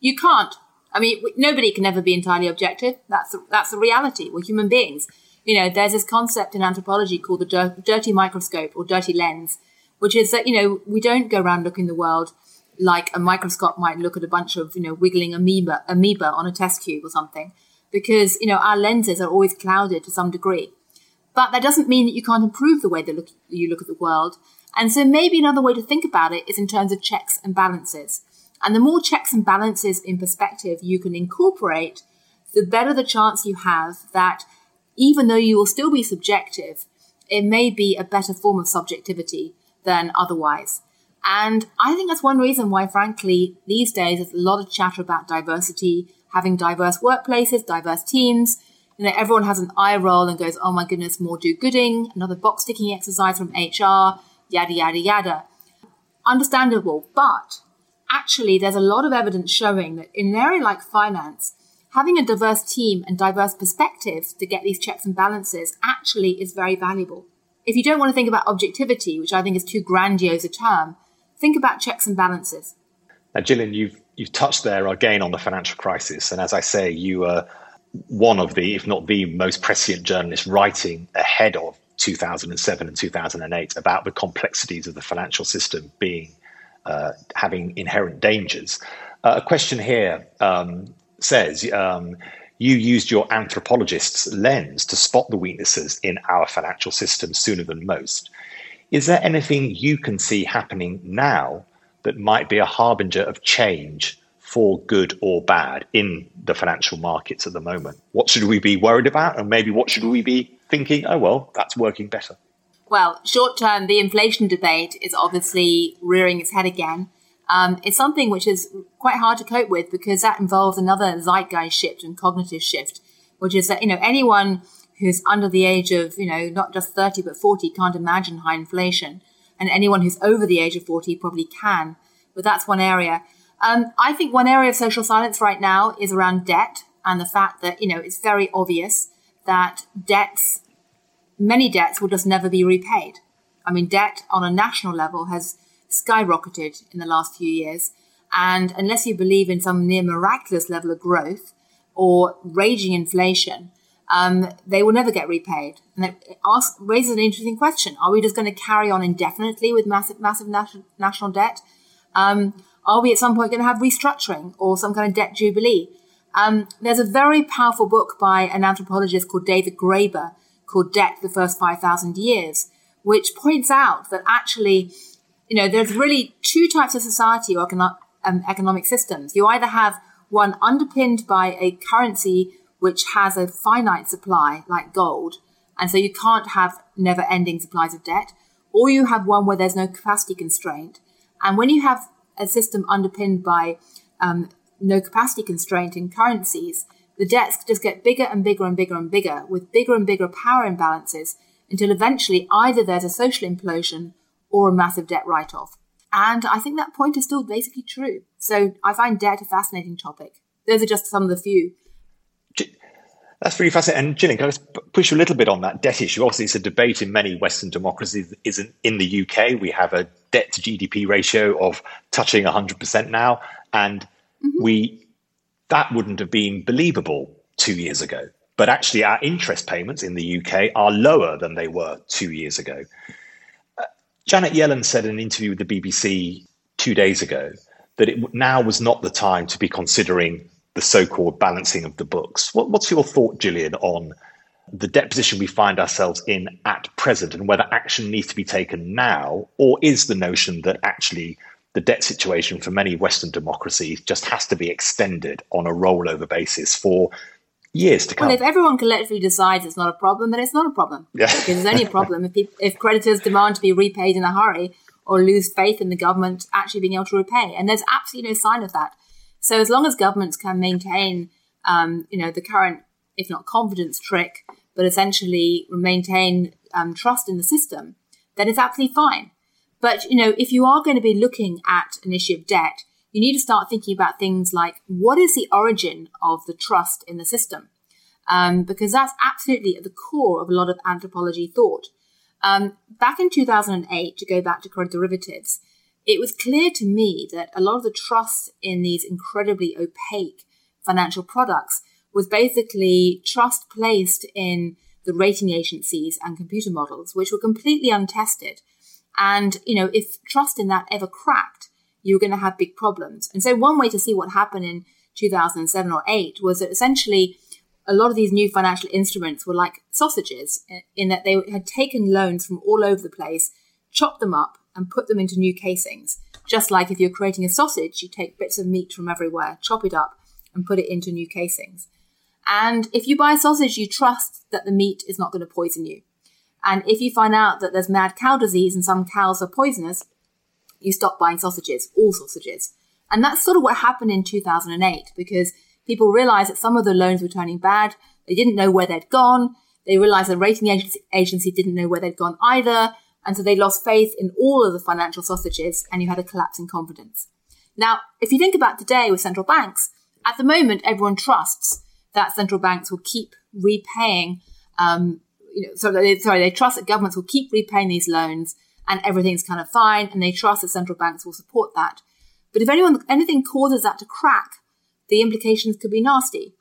You can't. I mean, nobody can ever be entirely objective. That's the, that's the reality. We're human beings you know, there's this concept in anthropology called the dirty microscope or dirty lens, which is that, you know, we don't go around looking the world like a microscope might look at a bunch of, you know, wiggling amoeba, amoeba on a test tube or something, because, you know, our lenses are always clouded to some degree. But that doesn't mean that you can't improve the way that look, you look at the world. And so maybe another way to think about it is in terms of checks and balances. And the more checks and balances in perspective you can incorporate, the better the chance you have that even though you will still be subjective, it may be a better form of subjectivity than otherwise. And I think that's one reason why, frankly, these days there's a lot of chatter about diversity, having diverse workplaces, diverse teams. You know, everyone has an eye roll and goes, oh my goodness, more do gooding, another box ticking exercise from HR, yada, yada, yada. Understandable. But actually, there's a lot of evidence showing that in an area like finance, having a diverse team and diverse perspectives to get these checks and balances actually is very valuable. If you don't want to think about objectivity, which I think is too grandiose a term, think about checks and balances. Now, Gillian, you've you've touched there again on the financial crisis, and as I say, you are one of the, if not the most prescient journalists writing ahead of 2007 and 2008 about the complexities of the financial system being uh, having inherent dangers. Uh, a question here um, says um, you used your anthropologist's lens to spot the weaknesses in our financial system sooner than most. Is there anything you can see happening now that might be a harbinger of change for good or bad in the financial markets at the moment? What should we be worried about? And maybe what should we be thinking, oh, well, that's working better? Well, short term, the inflation debate is obviously rearing its head again. Um, it's something which is quite hard to cope with because that involves another zeitgeist shift and cognitive shift, which is that, you know, anyone who's under the age of, you know, not just 30 but 40 can't imagine high inflation. And anyone who's over the age of 40 probably can. But that's one area. Um, I think one area of social silence right now is around debt and the fact that, you know, it's very obvious that debts, many debts will just never be repaid. I mean, debt on a national level has skyrocketed in the last few years. And unless you believe in some near miraculous level of growth or raging inflation, um, they will never get repaid. And it raises an interesting question. Are we just going to carry on indefinitely with massive, massive national, national debt? Um, are we at some point going to have restructuring or some kind of debt jubilee? Um, there's a very powerful book by an anthropologist called David Graeber called Debt the First 5,000 Years, which points out that actually you know, there's really two types of society or econo- um, economic systems. You either have one underpinned by a currency which has a finite supply, like gold, and so you can't have never ending supplies of debt, or you have one where there's no capacity constraint. And when you have a system underpinned by um, no capacity constraint in currencies, the debts just get bigger and bigger and bigger and bigger with bigger and bigger power imbalances until eventually either there's a social implosion or a massive debt write off. And I think that point is still basically true. So I find debt a fascinating topic. Those are just some of the few. That's really fascinating. And Gillian, can I just push you a little bit on that debt issue? Obviously, it's a debate in many Western democracies. Isn't in the UK, we have a debt to GDP ratio of touching 100% now, and mm-hmm. we that wouldn't have been believable two years ago. But actually, our interest payments in the UK are lower than they were two years ago. Janet Yellen said in an interview with the BBC two days ago that it now was not the time to be considering the so-called balancing of the books. What, what's your thought, Gillian, on the debt position we find ourselves in at present and whether action needs to be taken now, or is the notion that actually the debt situation for many Western democracies just has to be extended on a rollover basis for years to come. Well, if everyone collectively decides it's not a problem, then it's not a problem. Yeah. because it's only a problem if, people, if creditors demand to be repaid in a hurry or lose faith in the government actually being able to repay. And there's absolutely no sign of that. So as long as governments can maintain, um, you know, the current, if not confidence trick, but essentially maintain um, trust in the system, then it's absolutely fine. But, you know, if you are going to be looking at an issue of debt, you need to start thinking about things like what is the origin of the trust in the system? Um, because that's absolutely at the core of a lot of anthropology thought. Um, back in 2008, to go back to credit derivatives, it was clear to me that a lot of the trust in these incredibly opaque financial products was basically trust placed in the rating agencies and computer models, which were completely untested. And, you know, if trust in that ever cracked, you were going to have big problems. And so one way to see what happened in 2007 or 8 was that essentially a lot of these new financial instruments were like sausages in that they had taken loans from all over the place, chopped them up and put them into new casings. Just like if you're creating a sausage, you take bits of meat from everywhere, chop it up and put it into new casings. And if you buy a sausage, you trust that the meat is not going to poison you. And if you find out that there's mad cow disease and some cows are poisonous, you stop buying sausages, all sausages. And that's sort of what happened in 2008 because people realized that some of the loans were turning bad. They didn't know where they'd gone. They realized the rating agency, agency didn't know where they'd gone either. And so they lost faith in all of the financial sausages and you had a collapse in confidence. Now, if you think about today with central banks, at the moment, everyone trusts that central banks will keep repaying, um, you know, sorry, sorry, they trust that governments will keep repaying these loans and everything's kind of fine, and they trust that central banks will support that. But if anyone, anything causes that to crack, the implications could be nasty.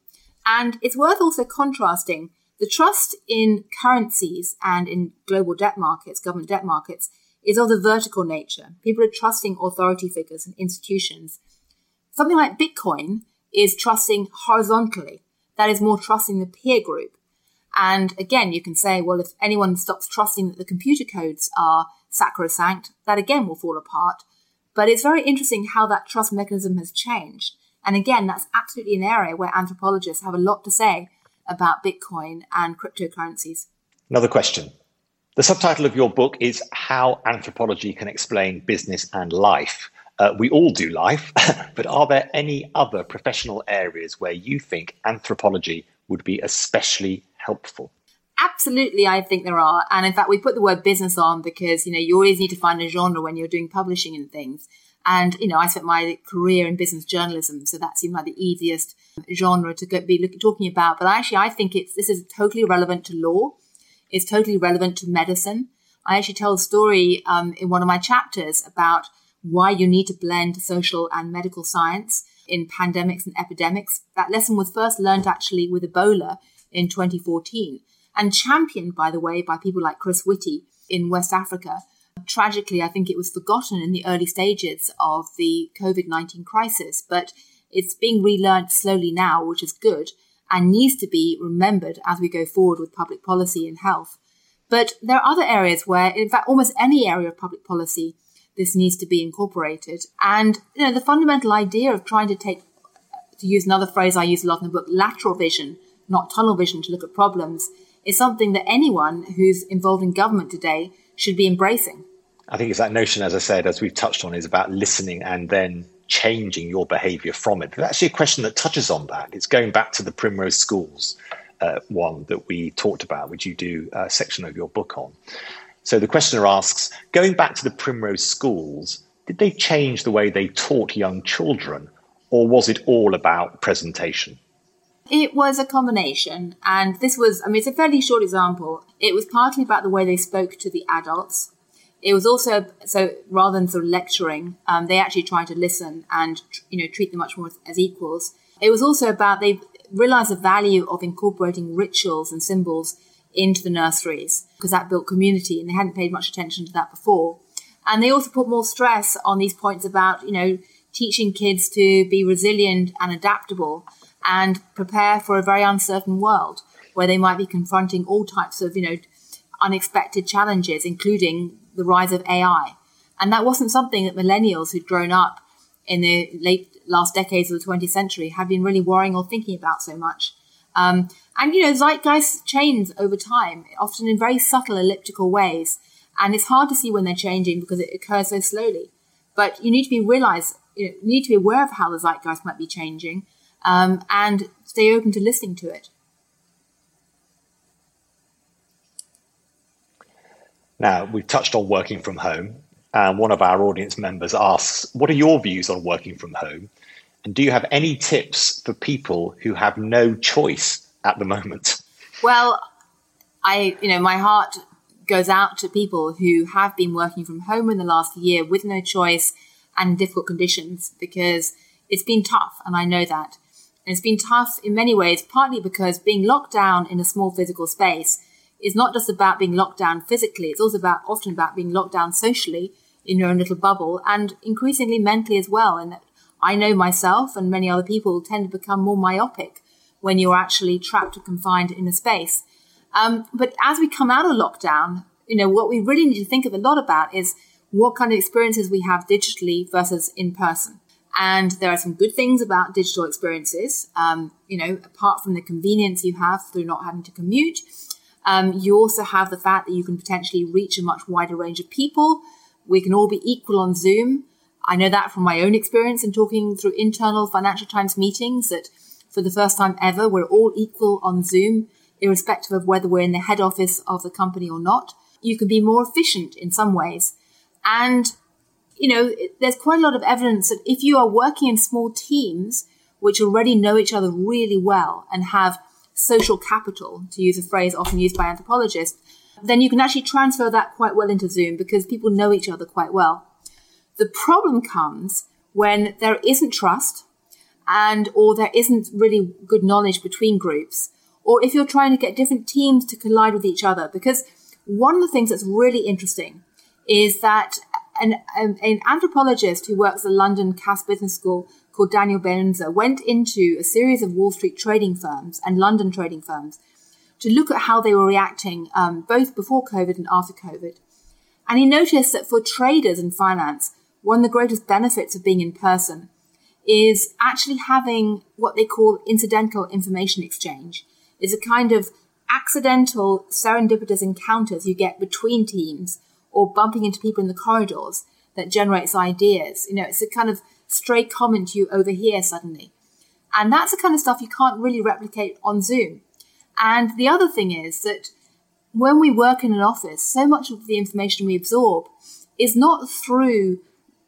And it's worth also contrasting the trust in currencies and in global debt markets, government debt markets, is of the vertical nature. People are trusting authority figures and institutions. Something like Bitcoin is trusting horizontally. That is more trusting the peer group. And again, you can say, well, if anyone stops trusting that the computer codes are sacrosanct, that again will fall apart. But it's very interesting how that trust mechanism has changed. And again, that's absolutely an area where anthropologists have a lot to say about Bitcoin and cryptocurrencies. Another question. The subtitle of your book is How Anthropology Can Explain Business and Life. Uh, we all do life, but are there any other professional areas where you think anthropology would be especially helpful? Absolutely, I think there are. And in fact, we put the word business on because, you know, you always need to find a genre when you're doing publishing and things. And, you know, I spent my career in business journalism, so that seemed like the easiest genre to be talking about. But actually, I think it's, this is totally relevant to law. It's totally relevant to medicine. I actually tell a story um, in one of my chapters about why you need to blend social and medical science in pandemics and epidemics. That lesson was first learned actually with Ebola in 2014 and championed, by the way, by people like Chris Whitty in West Africa. Tragically, I think it was forgotten in the early stages of the COVID 19 crisis, but it's being relearned slowly now, which is good and needs to be remembered as we go forward with public policy and health. But there are other areas where, in fact, almost any area of public policy, this needs to be incorporated. And, you know, the fundamental idea of trying to take, to use another phrase I use a lot in the book, lateral vision, not tunnel vision to look at problems, is something that anyone who's involved in government today should be embracing. I think it's that notion, as I said, as we've touched on, is about listening and then changing your behavior from it. But actually, a question that touches on that. It's going back to the Primrose Schools uh, one that we talked about, which you do a section of your book on. So the questioner asks going back to the Primrose Schools, did they change the way they taught young children, or was it all about presentation? It was a combination. And this was, I mean, it's a fairly short example. It was partly about the way they spoke to the adults. It was also, so rather than sort of lecturing, um, they actually tried to listen and, you know, treat them much more as equals. It was also about, they realized the value of incorporating rituals and symbols into the nurseries because that built community and they hadn't paid much attention to that before. And they also put more stress on these points about, you know, teaching kids to be resilient and adaptable and prepare for a very uncertain world where they might be confronting all types of, you know, unexpected challenges, including the rise of AI. And that wasn't something that millennials who'd grown up in the late last decades of the 20th century had been really worrying or thinking about so much. Um, and, you know, zeitgeist change over time, often in very subtle elliptical ways. And it's hard to see when they're changing because it occurs so slowly. But you need to be realize, you, know, need to be aware of how the zeitgeist might be changing um, and stay open to listening to it. Now, we've touched on working from home, and one of our audience members asks, What are your views on working from home? And do you have any tips for people who have no choice at the moment? Well, I, you know, my heart goes out to people who have been working from home in the last year with no choice and difficult conditions because it's been tough, and I know that. And it's been tough in many ways, partly because being locked down in a small physical space is not just about being locked down physically, it's also about often about being locked down socially in your own little bubble and increasingly mentally as well. And I know myself and many other people tend to become more myopic when you're actually trapped or confined in a space. Um, but as we come out of lockdown, you know, what we really need to think of a lot about is what kind of experiences we have digitally versus in person. And there are some good things about digital experiences. Um, you know, apart from the convenience you have through not having to commute, um, you also have the fact that you can potentially reach a much wider range of people We can all be equal on Zoom. I know that from my own experience in talking through internal Financial Times meetings that for the first time ever, we're all equal on Zoom, irrespective of whether we're in the head office of the company or not. You can be more efficient in some ways. And, you know, there's quite a lot of evidence that if you are working in small teams, which already know each other really well and have social capital, to use a phrase often used by anthropologists, then you can actually transfer that quite well into Zoom because people know each other quite well. The problem comes when there isn't trust and or there isn't really good knowledge between groups or if you're trying to get different teams to collide with each other because one of the things that's really interesting is that an, an anthropologist who works at London Cass Business School called Daniel Beunza went into a series of Wall Street trading firms and London trading firms to look at how they were reacting um, both before COVID and after COVID. And he noticed that for traders in finance, one of the greatest benefits of being in person is actually having what they call incidental information exchange. Is a kind of accidental serendipitous encounters you get between teams or bumping into people in the corridors that generates ideas. You know, it's a kind of stray comment you overhear suddenly. And that's the kind of stuff you can't really replicate on Zoom. And the other thing is that when we work in an office, so much of the information we absorb is not through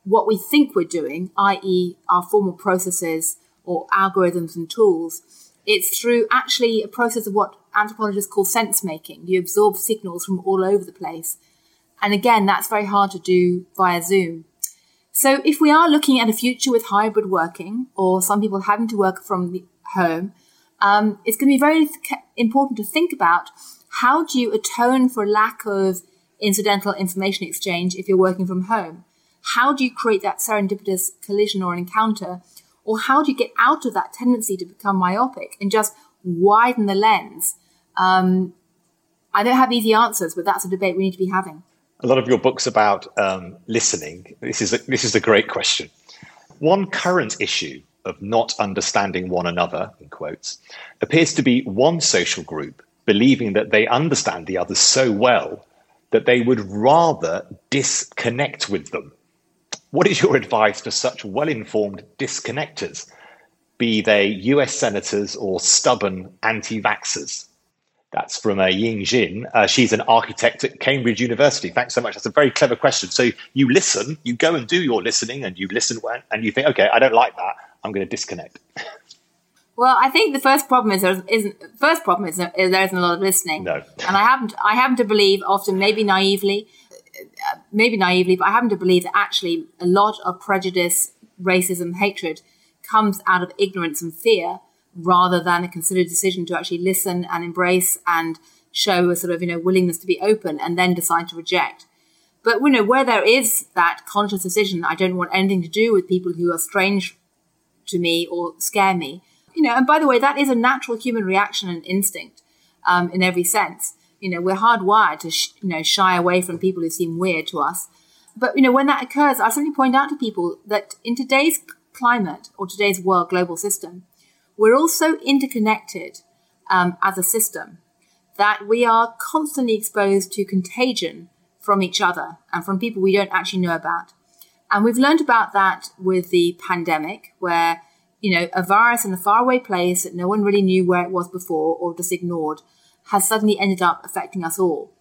what we think we're doing, i.e., our formal processes or algorithms and tools. It's through actually a process of what anthropologists call sense making. You absorb signals from all over the place. And again, that's very hard to do via Zoom. So if we are looking at a future with hybrid working or some people having to work from home, um, it's going to be very important to think about how do you atone for lack of incidental information exchange if you're working from home? How do you create that serendipitous collision or encounter? Or how do you get out of that tendency to become myopic and just widen the lens? Um, I don't have easy answers, but that's a debate we need to be having. A lot of your books about um, listening. This is a, this is a great question. One current issue of not understanding one another, in quotes, appears to be one social group believing that they understand the others so well that they would rather disconnect with them. What is your advice for such well informed disconnectors, be they US senators or stubborn anti vaxxers? That's from uh, Ying Jin. Uh, she's an architect at Cambridge University. Thanks so much. That's a very clever question. So you listen, you go and do your listening, and you listen and you think, okay, I don't like that. I'm going to disconnect. Well, I think the first problem is there isn't. First problem is, there isn't a lot of listening. No, and I happen to, I happen to believe often, maybe naively, maybe naively, but I happen to believe that actually a lot of prejudice, racism, hatred comes out of ignorance and fear rather than a considered decision to actually listen and embrace and show a sort of you know willingness to be open and then decide to reject. But you know where there is that conscious decision, I don't want anything to do with people who are strange to me or scare me. You know, and by the way, that is a natural human reaction and instinct um, in every sense. You know, we're hardwired to sh- you know shy away from people who seem weird to us. But you know, when that occurs, I simply point out to people that in today's climate or today's world global system, we're all so interconnected um, as a system that we are constantly exposed to contagion from each other and from people we don't actually know about. And we've learned about that with the pandemic, where, you know, a virus in a faraway place that no one really knew where it was before or just ignored has suddenly ended up affecting us all.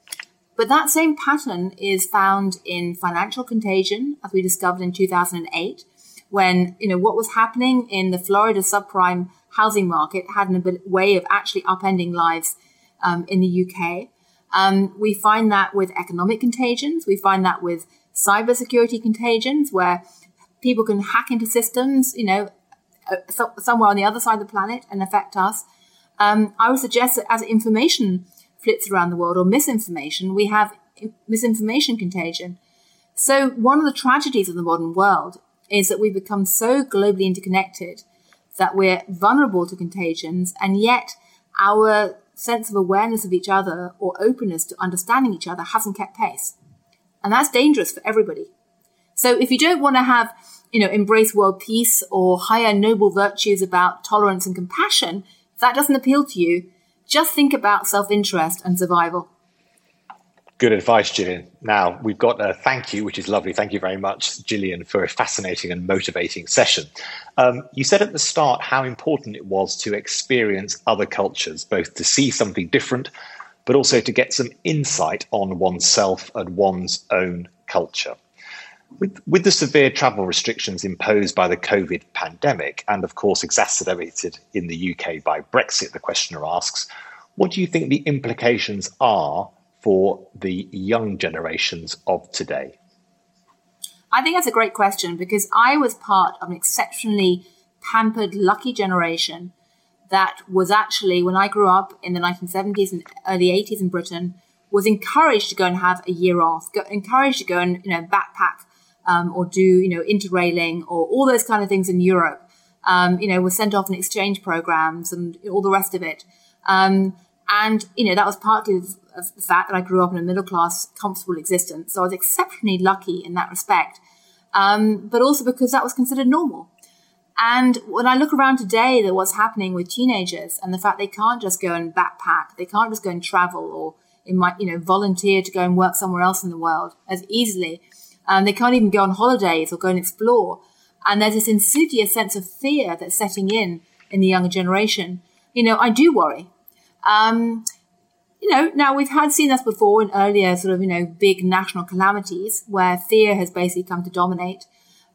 But that same pattern is found in financial contagion, as we discovered in 2008, when, you know, what was happening in the Florida subprime housing market had a way of actually upending lives um, in the UK. Um, we find that with economic contagions. We find that with cybersecurity contagions, where people can hack into systems, you know, uh, so, somewhere on the other side of the planet and affect us. Um, I would suggest that as information flits around the world or misinformation, we have misinformation contagion. So one of the tragedies of the modern world is that we've become so globally interconnected that we're vulnerable to contagions, and yet our sense of awareness of each other or openness to understanding each other hasn't kept pace. And that's dangerous for everybody. So if you don't want to have, you know, embrace world peace or higher noble virtues about tolerance and compassion, if that doesn't appeal to you, just think about self-interest and survival. Good advice, Gillian. Now, we've got a thank you, which is lovely. Thank you very much, Gillian, for a fascinating and motivating session. Um, you said at the start how important it was to experience other cultures, both to see something different, but also to get some insight on oneself and one's own culture. With, with the severe travel restrictions imposed by the COVID pandemic, and of course exacerbated in the UK by Brexit, the questioner asks, what do you think the implications are for the young generations of today? I think that's a great question because I was part of an exceptionally pampered, lucky generation that was actually, when I grew up in the 1970s and early 80s in Britain, was encouraged to go and have a year off, go, encouraged to go and you know backpack um, or do you know interrailing or all those kind of things in Europe. Um, you know, was sent off in exchange programs and all the rest of it. Um, and you know that was partly of the fact that I grew up in a middle class, comfortable existence. So I was exceptionally lucky in that respect, um, but also because that was considered normal. And when I look around today at what's happening with teenagers and the fact they can't just go and backpack, they can't just go and travel or it might, you know, volunteer to go and work somewhere else in the world as easily. Um, they can't even go on holidays or go and explore. And there's this insidious sense of fear that's setting in in the younger generation. You know, I do worry. Um, you know, now we've had seen this before in earlier sort of, you know, big national calamities where fear has basically come to dominate.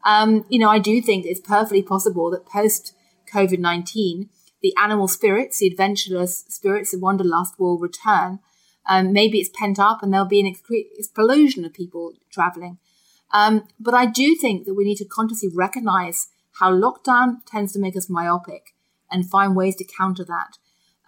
Um, you know, I do think it's perfectly possible that post COVID 19, the animal spirits, the adventurous spirits of wanderlust will return. Um, maybe it's pent up and there'll be an explosion of people traveling. Um, but I do think that we need to consciously recognize how lockdown tends to make us myopic and find ways to counter that.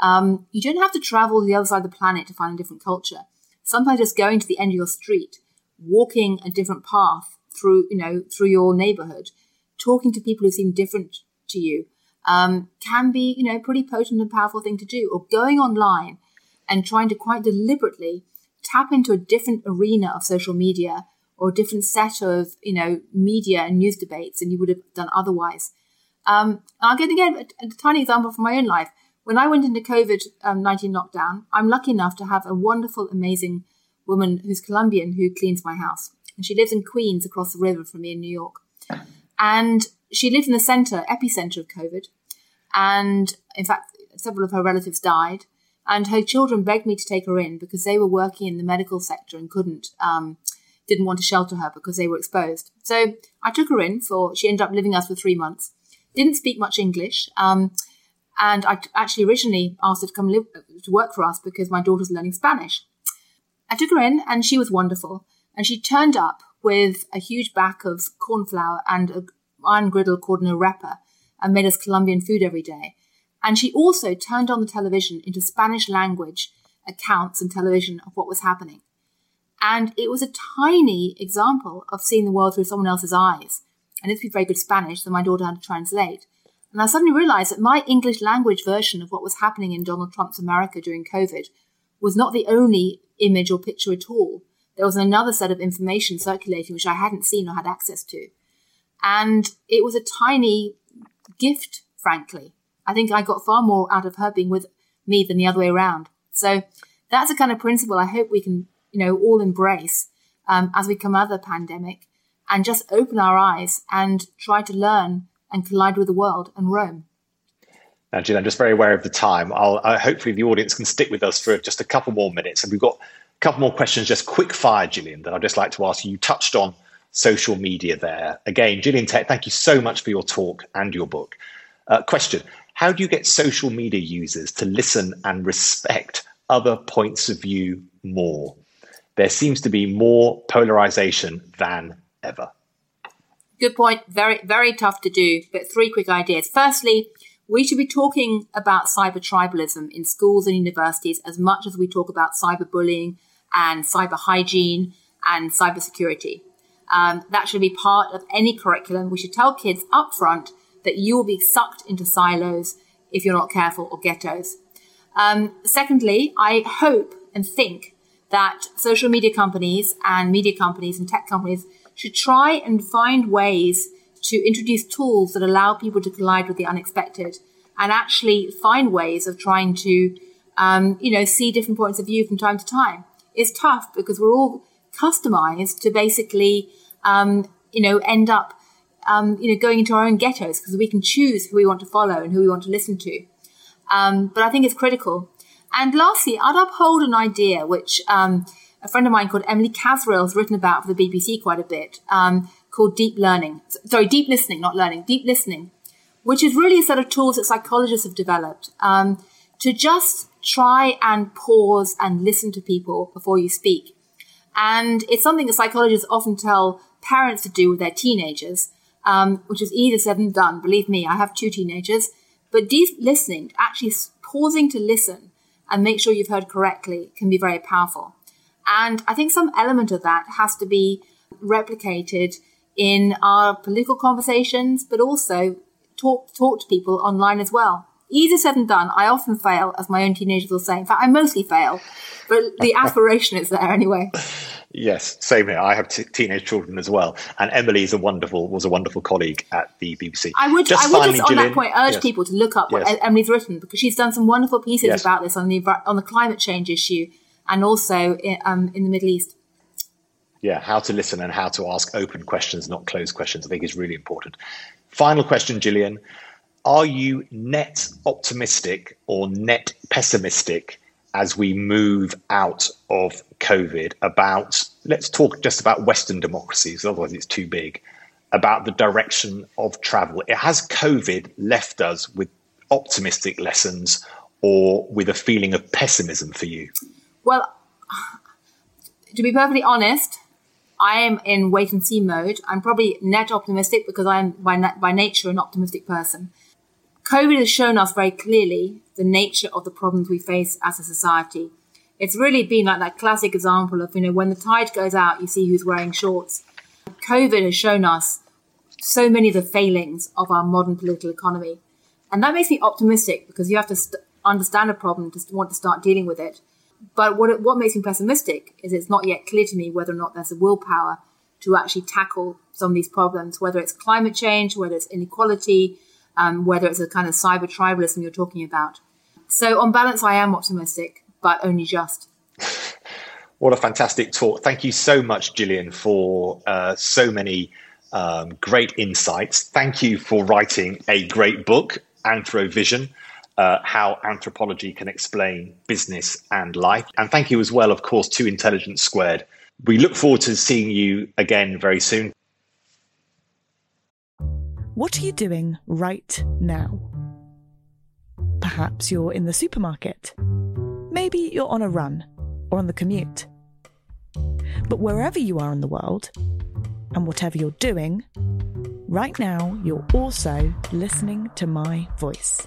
Um, you don't have to travel to the other side of the planet to find a different culture. Sometimes just going to the end of your street, walking a different path through, you know, through your neighborhood, talking to people who seem different to you, um, can be, you know, pretty potent and powerful thing to do. Or going online and trying to quite deliberately tap into a different arena of social media or a different set of, you know, media and news debates than you would have done otherwise. Um, I'll get again a, a tiny example from my own life. When I went into COVID um, 19 lockdown, I'm lucky enough to have a wonderful, amazing woman who's Colombian who cleans my house. And she lives in Queens across the river from me in New York. And she lived in the center, epicenter of COVID. And in fact, several of her relatives died. And her children begged me to take her in because they were working in the medical sector and couldn't, um, didn't want to shelter her because they were exposed. So I took her in for, she ended up living us for three months. Didn't speak much English. Um, and I actually originally asked her to come live to work for us because my daughter's learning Spanish. I took her in and she was wonderful. And she turned up with a huge bag of corn flour and an iron griddle called an arepa and made us Colombian food every day. And she also turned on the television into Spanish language accounts and television of what was happening. And it was a tiny example of seeing the world through someone else's eyes. And it speaks very good Spanish, so my daughter had to translate. And I suddenly realized that my English language version of what was happening in Donald Trump's America during COVID was not the only image or picture at all. There was another set of information circulating which I hadn't seen or had access to. And it was a tiny gift, frankly. I think I got far more out of her being with me than the other way around. So that's a kind of principle I hope we can, you know, all embrace um, as we come out of the pandemic and just open our eyes and try to learn and collide with the world and roam. Now, Jill, I'm just very aware of the time. I'll uh, hopefully the audience can stick with us for just a couple more minutes, and we've got a couple more questions, just quick fire, Gillian. That I'd just like to ask you. You touched on social media there again, Gillian Tett, Thank you so much for your talk and your book. Uh, question: How do you get social media users to listen and respect other points of view more? There seems to be more polarization than ever. Good point. Very, very tough to do, but three quick ideas. Firstly, we should be talking about cyber tribalism in schools and universities as much as we talk about cyberbullying and cyber hygiene and cybersecurity. Um, that should be part of any curriculum. We should tell kids up front that you will be sucked into silos if you're not careful or ghettos. Um, secondly, I hope and think that social media companies and media companies and tech companies should try and find ways to introduce tools that allow people to collide with the unexpected and actually find ways of trying to, um, you know, see different points of view from time to time. It's tough because we're all customized to basically, um, you know, end up, um, you know, going into our own ghettos because we can choose who we want to follow and who we want to listen to. Um, but I think it's critical. And lastly, I'd uphold an idea which um, a friend of mine called Emily Kasriel has written about for the BBC quite a bit, um, called deep learning. Sorry, deep listening, not learning, deep listening, which is really a set of tools that psychologists have developed um, to just try and pause and listen to people before you speak. And it's something that psychologists often tell parents to do with their teenagers, um, which is easier said than done. Believe me, I have two teenagers. But deep listening, actually pausing to listen and make sure you've heard correctly, can be very powerful. And I think some element of that has to be replicated in our political conversations, but also talk talk to people online as well. Easier said than done. I often fail, as my own teenagers will say. In fact, I mostly fail, but the aspiration is there anyway. Yes, same here. I have t- teenage children as well, and Emily is a wonderful was a wonderful colleague at the BBC. I would just, I would finally, just on that point urge yes. people to look up what yes. Emily's written because she's done some wonderful pieces yes. about this on the on the climate change issue and also in, um, in the Middle East. Yeah, how to listen and how to ask open questions, not closed questions, I think is really important. Final question, Gillian. Are you net optimistic or net pessimistic as we move out of COVID about, let's talk just about Western democracies, otherwise it's too big, about the direction of travel? It has COVID left us with optimistic lessons or with a feeling of pessimism for you? Well, to be perfectly honest, I am in wait and see mode. I'm probably net optimistic because I'm by, na- by nature an optimistic person. COVID has shown us very clearly the nature of the problems we face as a society. It's really been like that classic example of, you know, when the tide goes out, you see who's wearing shorts. COVID has shown us so many of the failings of our modern political economy. And that makes me optimistic because you have to st- understand a problem to want to start dealing with it. But what, it, what makes me pessimistic is it's not yet clear to me whether or not there's a willpower to actually tackle some of these problems, whether it's climate change, whether it's inequality, um, whether it's a kind of cyber tribalism you're talking about. So, on balance, I am optimistic, but only just. what a fantastic talk. Thank you so much, Gillian, for uh, so many um, great insights. Thank you for writing a great book, Anthrovision uh, how anthropology can explain business and life. And thank you as well, of course, to Intelligence Squared. We look forward to seeing you again very soon. What are you doing right now? Perhaps you're in the supermarket. Maybe you're on a run or on the commute. But wherever you are in the world, and whatever you're doing, right now you're also listening to my voice.